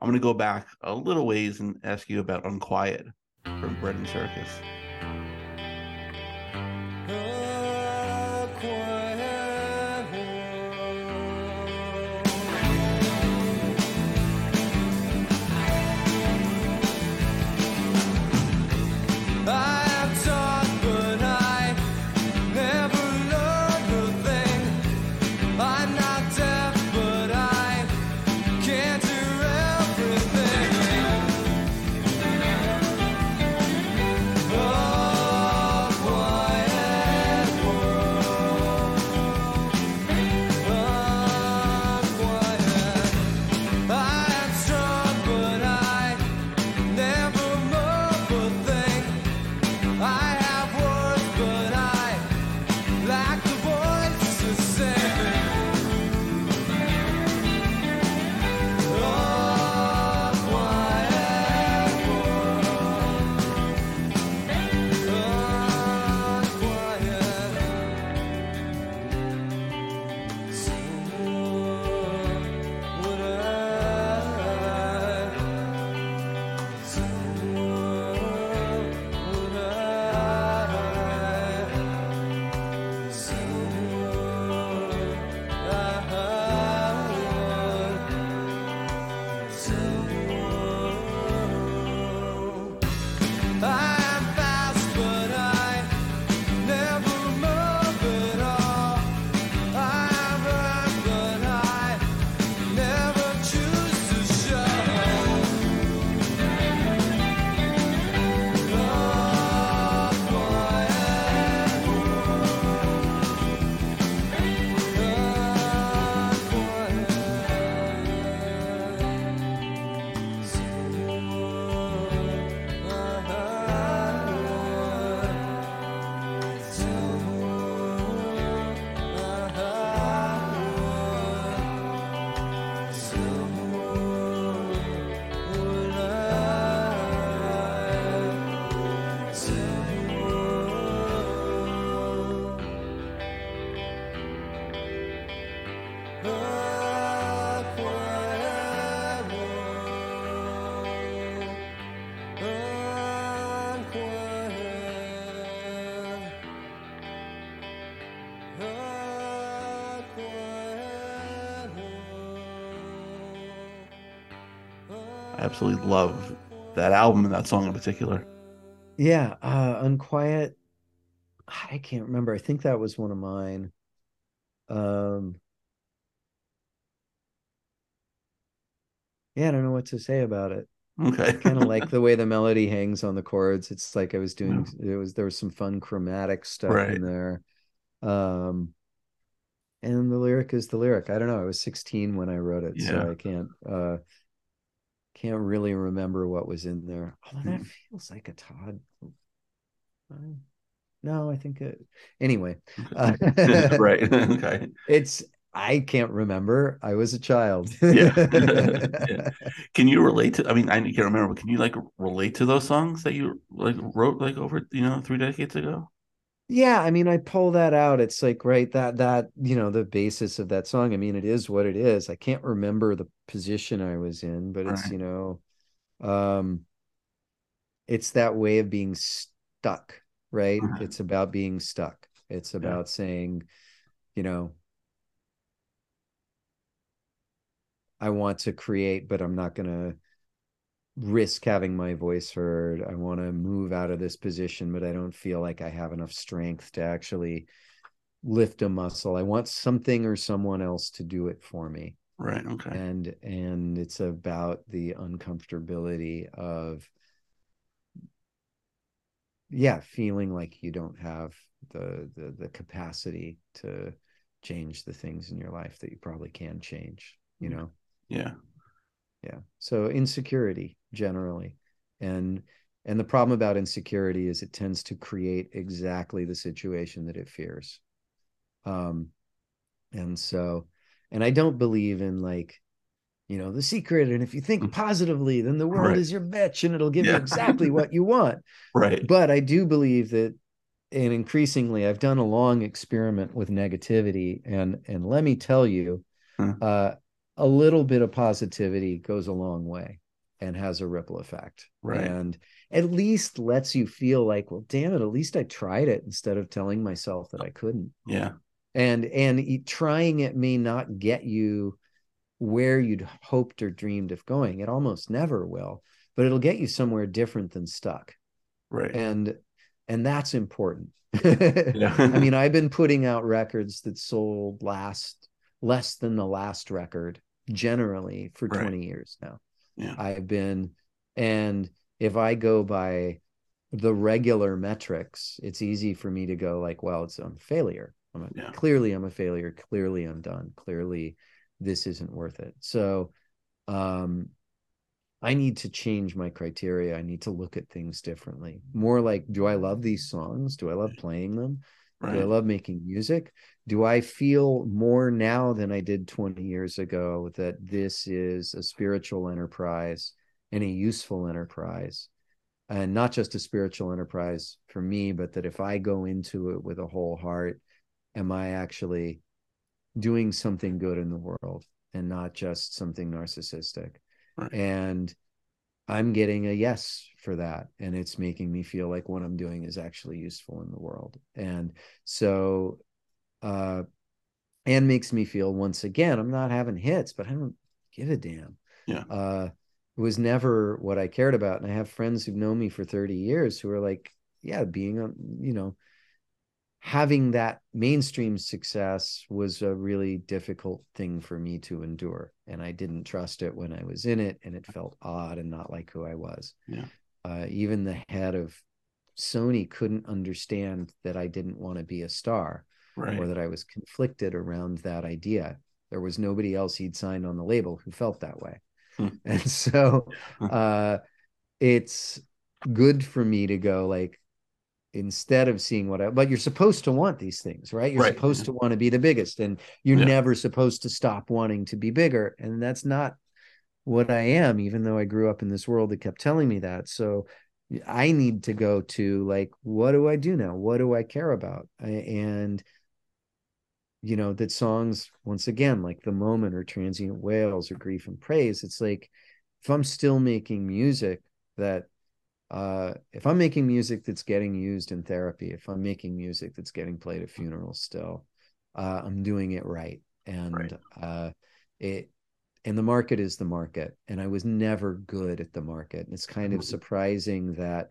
I'm going to go back a little ways and ask you about "Unquiet" from Bread and Circus. Absolutely love that album and that song in particular. Yeah, uh Unquiet. I can't remember. I think that was one of mine. Um Yeah, I don't know what to say about it. Okay. kind of like the way the melody hangs on the chords. It's like I was doing yeah. it was there was some fun chromatic stuff right. in there. Um and the lyric is the lyric. I don't know. I was 16 when I wrote it, yeah. so I can't uh can't really remember what was in there. Oh, that mm. feels like a Todd. No, I think it. Anyway, uh, right. okay. It's I can't remember. I was a child. yeah. yeah. Can you relate to? I mean, I can't remember. But can you like relate to those songs that you like wrote like over you know three decades ago? Yeah, I mean, I pull that out. It's like right that that you know the basis of that song. I mean, it is what it is. I can't remember the position I was in, but it's right. you know, um, it's that way of being stuck. Right. Mm-hmm. It's about being stuck. It's about yeah. saying, you know, I want to create, but I'm not going to risk having my voice heard. I want to move out of this position, but I don't feel like I have enough strength to actually lift a muscle. I want something or someone else to do it for me. Right. Okay. And and it's about the uncomfortability of yeah, feeling like you don't have the the the capacity to change the things in your life that you probably can change, you mm. know. Yeah. Yeah. So insecurity generally. And and the problem about insecurity is it tends to create exactly the situation that it fears. Um and so and I don't believe in like you know the secret and if you think mm. positively then the world right. is your bitch and it'll give yeah. you exactly what you want right but i do believe that and increasingly i've done a long experiment with negativity and and let me tell you huh. uh, a little bit of positivity goes a long way and has a ripple effect. Right. And at least lets you feel like, well, damn it, at least I tried it instead of telling myself that I couldn't. Yeah. And and trying it may not get you where you'd hoped or dreamed of going. It almost never will, but it'll get you somewhere different than stuck. Right. And and that's important. yeah. I mean, I've been putting out records that sold last less than the last record generally for right. 20 years now. Yeah. I've been, and if I go by the regular metrics, it's easy for me to go like, well, it's a failure. I'm a, yeah. Clearly, I'm a failure. Clearly, I'm done. Clearly, this isn't worth it. So, um, I need to change my criteria. I need to look at things differently. More like, do I love these songs? Do I love playing them? Right. Do I love making music? Do I feel more now than I did 20 years ago that this is a spiritual enterprise and a useful enterprise? And not just a spiritual enterprise for me, but that if I go into it with a whole heart, am I actually doing something good in the world and not just something narcissistic? Right. And I'm getting a yes for that and it's making me feel like what i'm doing is actually useful in the world and so uh and makes me feel once again i'm not having hits but i don't give a damn. Yeah. Uh it was never what i cared about. And i have friends who've known me for 30 years who are like yeah being on you know having that mainstream success was a really difficult thing for me to endure. And i didn't trust it when i was in it and it felt odd and not like who i was. Yeah. Uh, even the head of Sony couldn't understand that I didn't want to be a star right. or that I was conflicted around that idea. There was nobody else he'd signed on the label who felt that way. Hmm. And so uh, it's good for me to go like, instead of seeing what I, but you're supposed to want these things, right? You're right. supposed to want to be the biggest and you're yeah. never supposed to stop wanting to be bigger. And that's not what I am, even though I grew up in this world that kept telling me that. So I need to go to like, what do I do now? What do I care about? And you know, that songs, once again, like The Moment or Transient Whales or Grief and Praise, it's like if I'm still making music that uh if I'm making music that's getting used in therapy, if I'm making music that's getting played at funerals still, uh I'm doing it right. And right. uh it and the market is the market and i was never good at the market and it's kind of mm-hmm. surprising that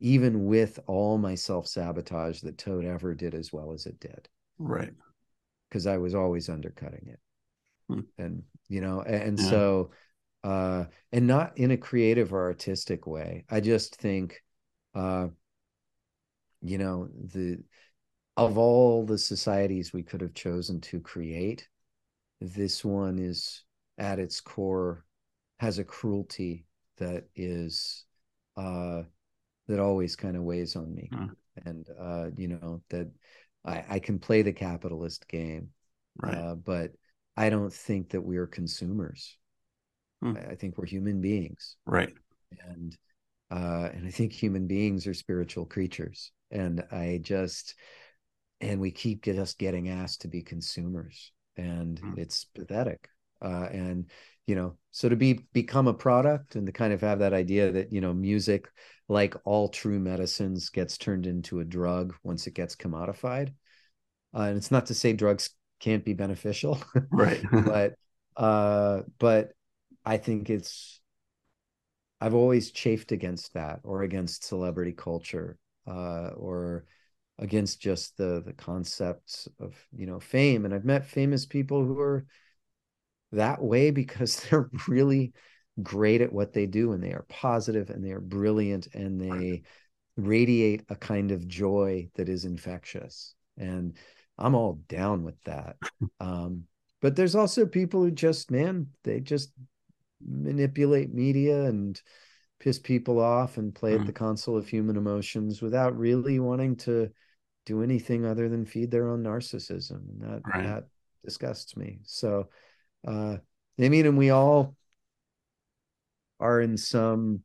even with all my self-sabotage that toad ever did as well as it did right because i was always undercutting it hmm. and you know and, yeah. so uh and not in a creative or artistic way i just think uh you know the of all the societies we could have chosen to create this one is at its core has a cruelty that is uh that always kind of weighs on me huh. and uh you know that i i can play the capitalist game right. uh, but i don't think that we're consumers hmm. I, I, think we're human beings right and uh and i think human beings are spiritual creatures and i just and we keep just getting asked to be consumers and hmm. it's pathetic uh, and you know so to be become a product and to kind of have that idea that you know music like all true medicines gets turned into a drug once it gets commodified. Uh, and it's not to say drugs can't be beneficial right. but uh but i think it's i've always chafed against that or against celebrity culture uh or against just the the concepts of you know fame. And i've met famous people who are that way because they're really great at what they do and they are positive and they are brilliant and they radiate a kind of joy that is infectious and i'm all down with that um, but there's also people who just man they just manipulate media and piss people off and play mm. at the console of human emotions without really wanting to do anything other than feed their own narcissism and that right. that disgusts me so uh, I mean, and we all are in some,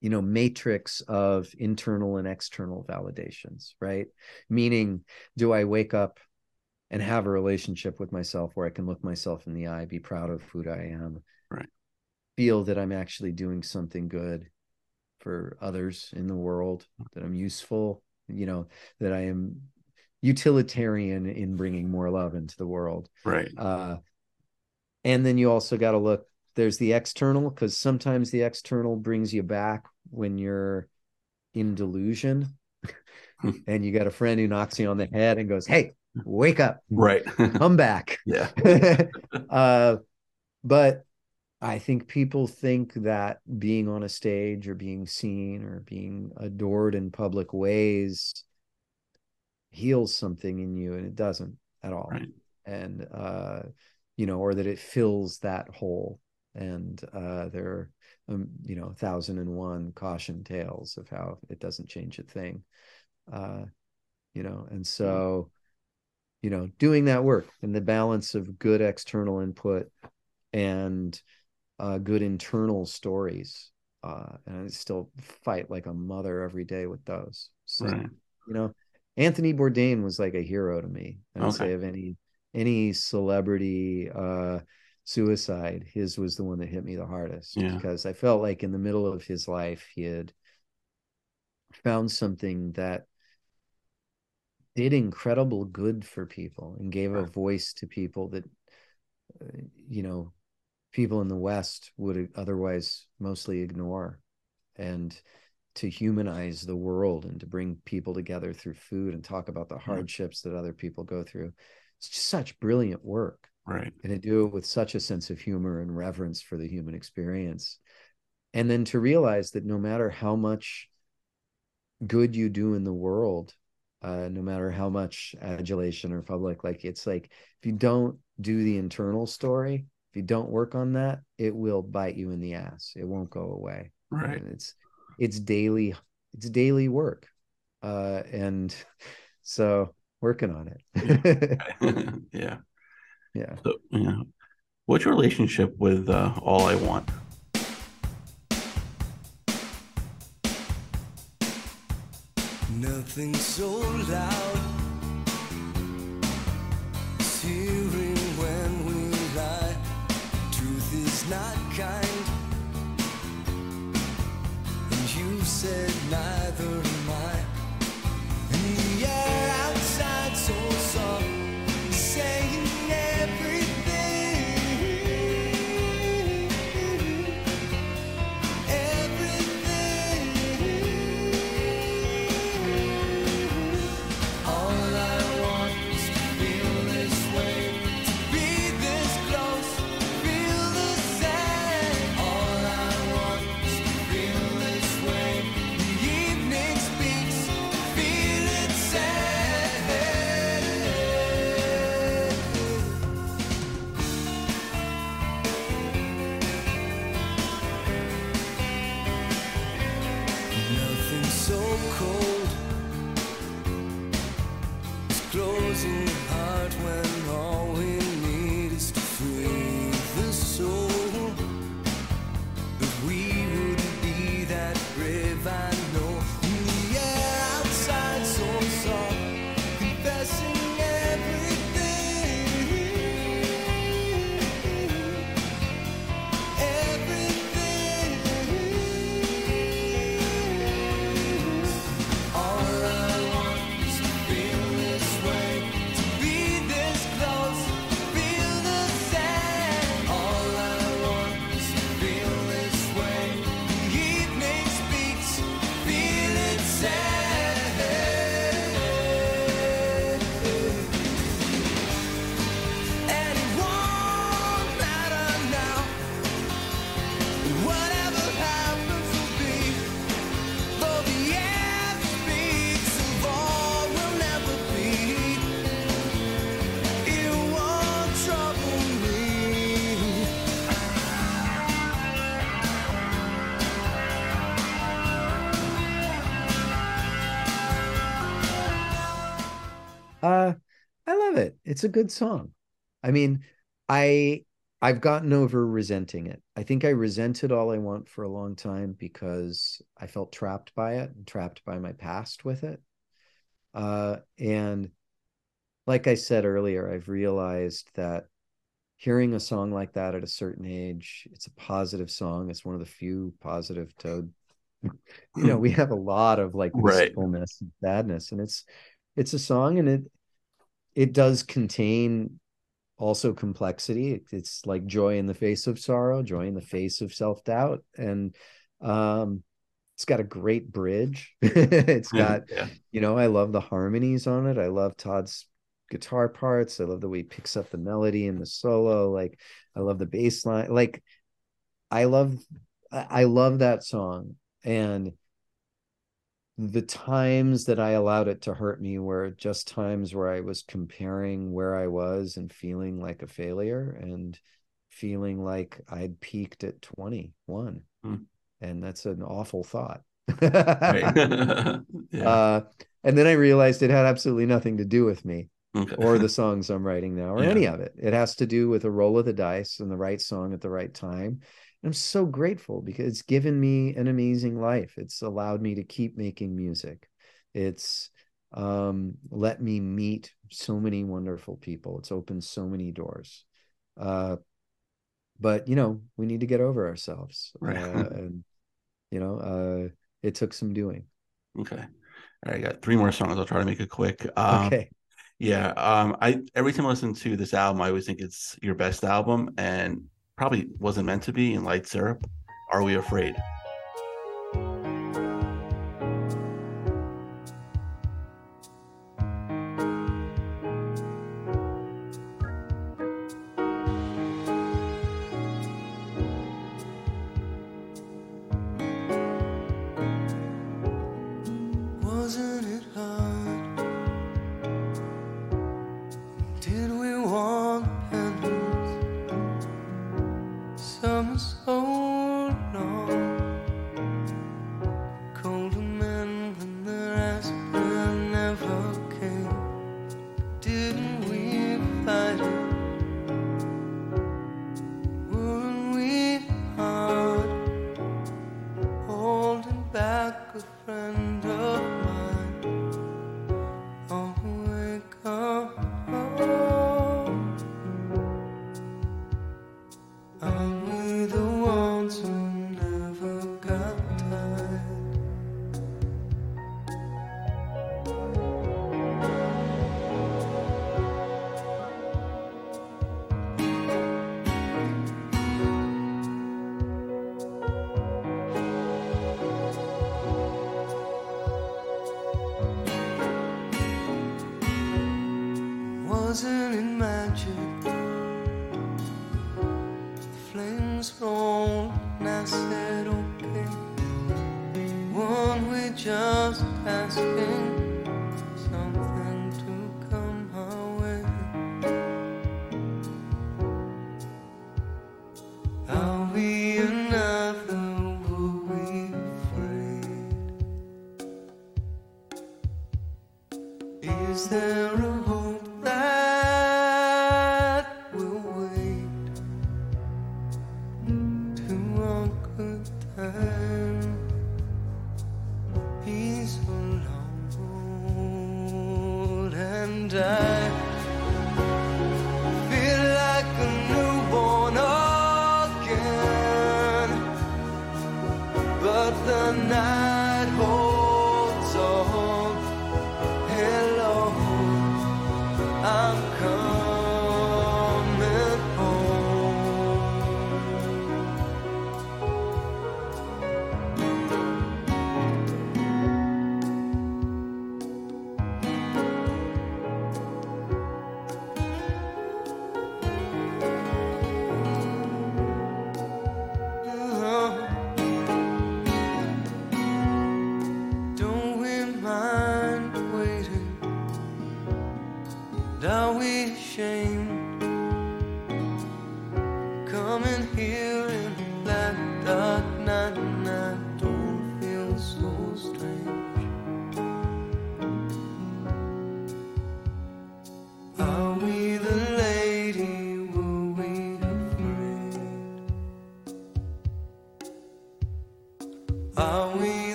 you know, matrix of internal and external validations, right? Meaning, do I wake up and have a relationship with myself where I can look myself in the eye, be proud of who I am, right? Feel that I'm actually doing something good for others in the world, that I'm useful, you know, that I am utilitarian in bringing more love into the world. Right. Uh, and then you also got to look there's the external because sometimes the external brings you back when you're in delusion. Hmm. and you got a friend who knocks you on the head and goes hey wake up. Right. Come back. Yeah. Uh, but i think people think that being on a stage or being seen or being adored in public ways heals something in you and it doesn't at all. Right. and uh you know, or that it fills that hole. And uh, there are, um, you know, thousand and one caution tales of how it doesn't change a thing. Uh, you know, and so, you know, doing that work and the balance of good external input and uh, good internal stories. Uh, and I still fight like a mother every day with those. So, right. you know, Anthony Bourdain was like a hero to me. I'd okay. say of any any celebrity uh, suicide, his was the one that hit me the hardest yeah. because I felt like in the middle of his life he had found something that did incredible good for people and gave a voice to people that uh, you know people in the west would otherwise mostly ignore. And to humanize the world and to bring people together through food and talk about the hardships that other people go through such brilliant work. Right. And to do it with such a sense of humor and reverence for the human experience. And then to realize that no matter how much good you do in the world uh, no matter how much adulation or public like it's like if you don't do the internal story if you don't work on that it will bite you in the ass. It won't go away. Right. And it's it's daily it's daily work. Uh and so working on it. yeah. Yeah. So, yeah. What's your relationship with uh, All I Want? Nothing so loud. hearing when we lie. Truth is not kind. And you said neither it's a good song. I mean, I I've gotten over resenting it. I think I resented all I want for a long time because I felt trapped by it and trapped by my past with it. Uh, and like I said earlier, I've realized that hearing a song like that at a certain age, it's a positive song. It's one of the few positive Toad. You know, we have a lot of like wistfulness and sadness, and it's it's a song, and it it does contain also complexity. It's like joy in the face of sorrow joy in the face of self-doubt. And um it's got a great bridge. It's got yeah. you know i love the harmonies on it. I love todd's guitar parts. I love the way he picks up the melody and the solo. Like i love the bass line. Like i love i love that song. And the times that I allowed it to hurt me were just times where I was comparing where I was and feeling like a failure and feeling like I'd peaked at 21. Hmm. And that's an awful thought. yeah. uh, and then I realized it had absolutely nothing to do with me okay. or the songs I'm writing now or yeah. any of it. It has to do with a roll of the dice and the right song at the right time I'm so grateful because it's given me an amazing life. It's allowed me to keep making music. It's um, let me meet so many wonderful people. It's opened so many doors. Uh, but you know, we need to get over ourselves. Right. Uh, and you know, uh, it took some doing. Okay. All right, I got three more songs. I'll try to make it quick. Um, okay. Yeah. Um, I every time I listen to this album, I always think it's your best album, and probably wasn't meant to be in light syrup. Are we afraid?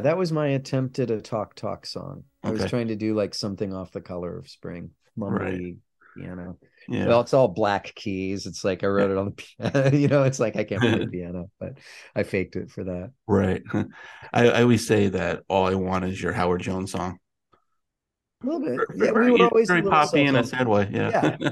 Yeah, that was my attempt at a talk talk song. I was trying to do like something off the color of spring, mumbly right. piano. Yeah. Well, it's all black keys. It's like I wrote it on the piano. you know, it's like I can't play the piano, but I faked it for that. Right. I, I, always say that all I want is your Howard Jones song. A little bit. Yeah, we would always very poppy in a sad way. Yeah. yeah.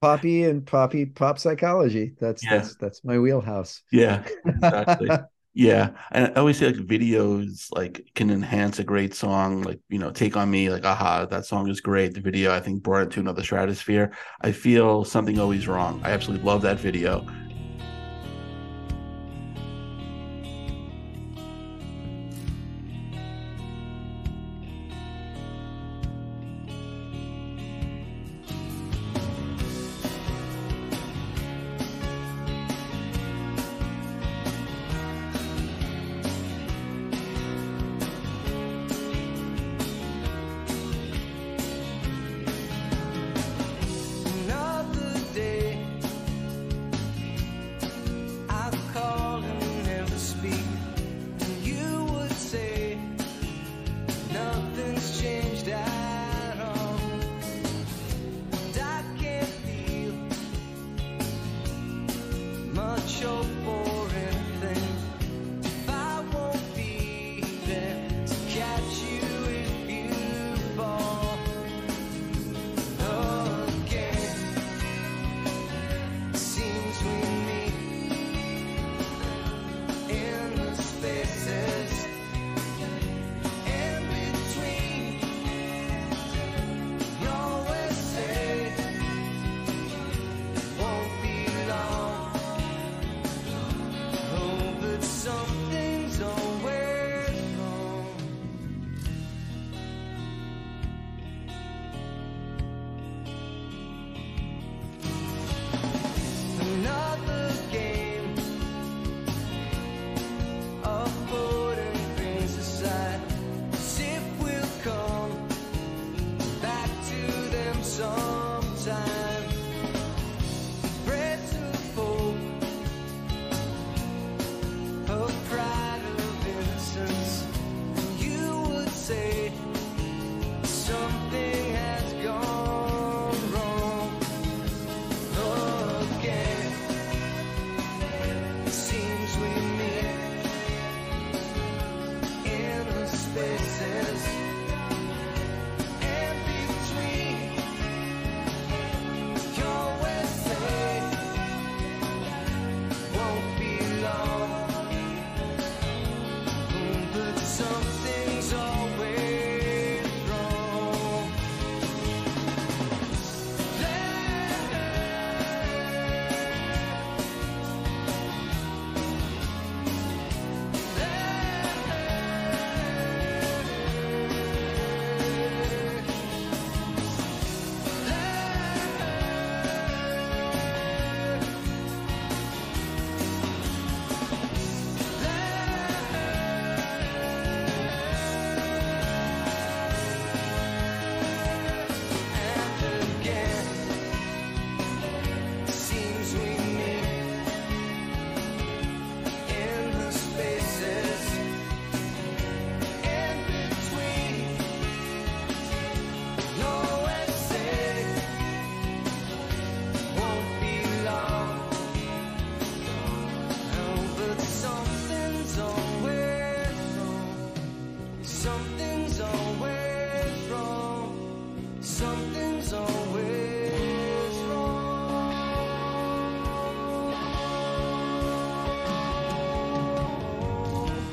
Poppy and poppy pop psychology. That's yeah. that's that's my wheelhouse. Yeah, exactly. Yeah, and I always say like videos like can enhance a great song. Like you know, "Take on Me," like aha, that song is great. The video I think brought it to another stratosphere. I feel something always wrong. I absolutely love that video.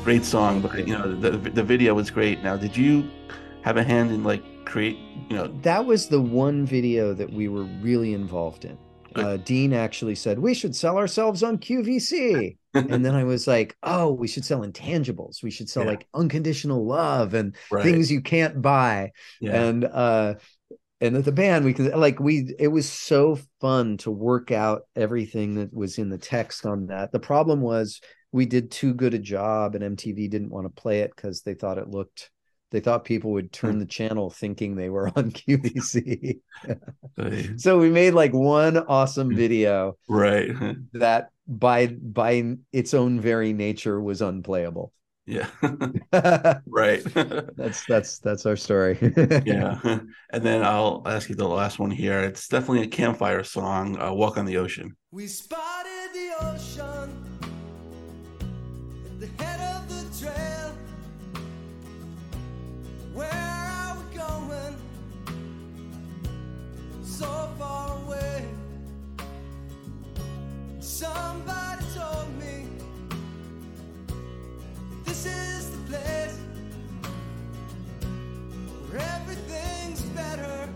Great song, but you know the the video was great. Now, did you have a hand in like create? You know, that was the one video that we were really involved in. Uh, Dean actually said we should sell ourselves on QVC, and then I was like, oh, we should sell intangibles. We should sell yeah. like unconditional love and right. things you can't buy. Yeah. And uh, and at the band we can like we it was so fun to work out everything that was in the text on that. The problem was we did too good a job, and MTV didn't want to play it because they thought it looked they thought people would turn hmm. the channel thinking they were on QVC. so we made like one awesome video, right? That by by its own very nature was unplayable. Yeah. right. that's that's that's our story. yeah. And then I'll ask you the last one here. It's definitely a campfire song, uh, Walk on the Ocean. We spotted the ocean so far away. Somebody told me this is the place where everything's better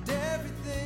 and everything's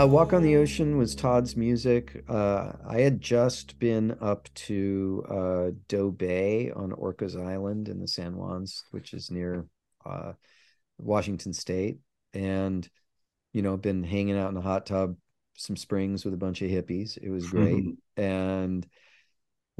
Uh, Walk on the Ocean was Todd's music. Uh, I had just been up to uh, Doe Bay on Orcas Island in the San Juans, which is near uh, Washington State, and you know, been hanging out in the hot tub, some springs with a bunch of hippies. It was great, and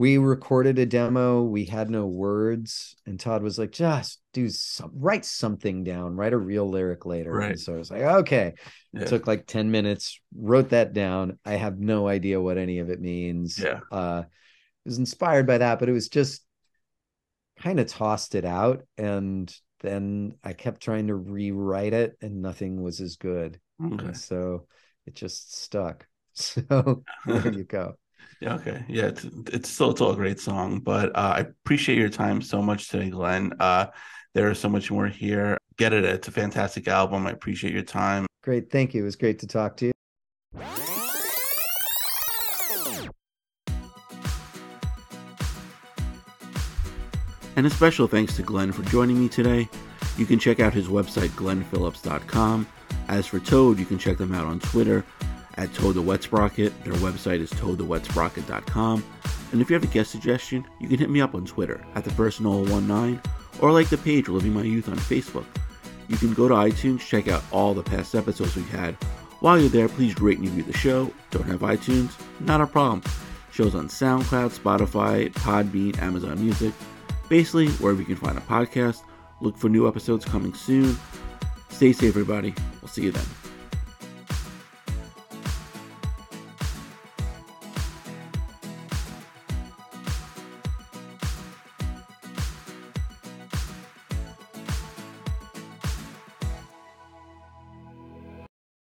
we recorded a demo. We had no words, and Todd was like, "Just do some, write something down, write a real lyric later." Right. And so I was like, "Okay." Yeah. It took like ten minutes. Wrote that down. I have no idea what any of it means. Yeah. Uh, it was inspired by that, but it was just kind of tossed it out, and then I kept trying to rewrite it, and nothing was as good. Okay. so it just stuck. So there you go. Yeah, okay. Yeah, it's, it's still it's all a great song, but uh, I appreciate your time so much today, Glen. Uh, there is so much more here. Get it. It's a fantastic album. I appreciate your time. Great. Thank you. It was great to talk to you. And a special thanks to Glen for joining me today. You can check out his website, glenphillips.com As for Toad, you can check them out on Twitter at Toad the Wet Sprocket. Their website is toadthewetsprocket.com. And if you have a guest suggestion, you can hit me up on Twitter at the first 19 or like the page Living My Youth on Facebook. You can go to iTunes, check out all the past episodes we've had. While you're there, please rate and review the show. Don't have iTunes? Not a problem. Shows on SoundCloud, Spotify, Podbean, Amazon Music. Basically, wherever you can find a podcast. Look for new episodes coming soon. Stay safe, everybody. We'll see you then.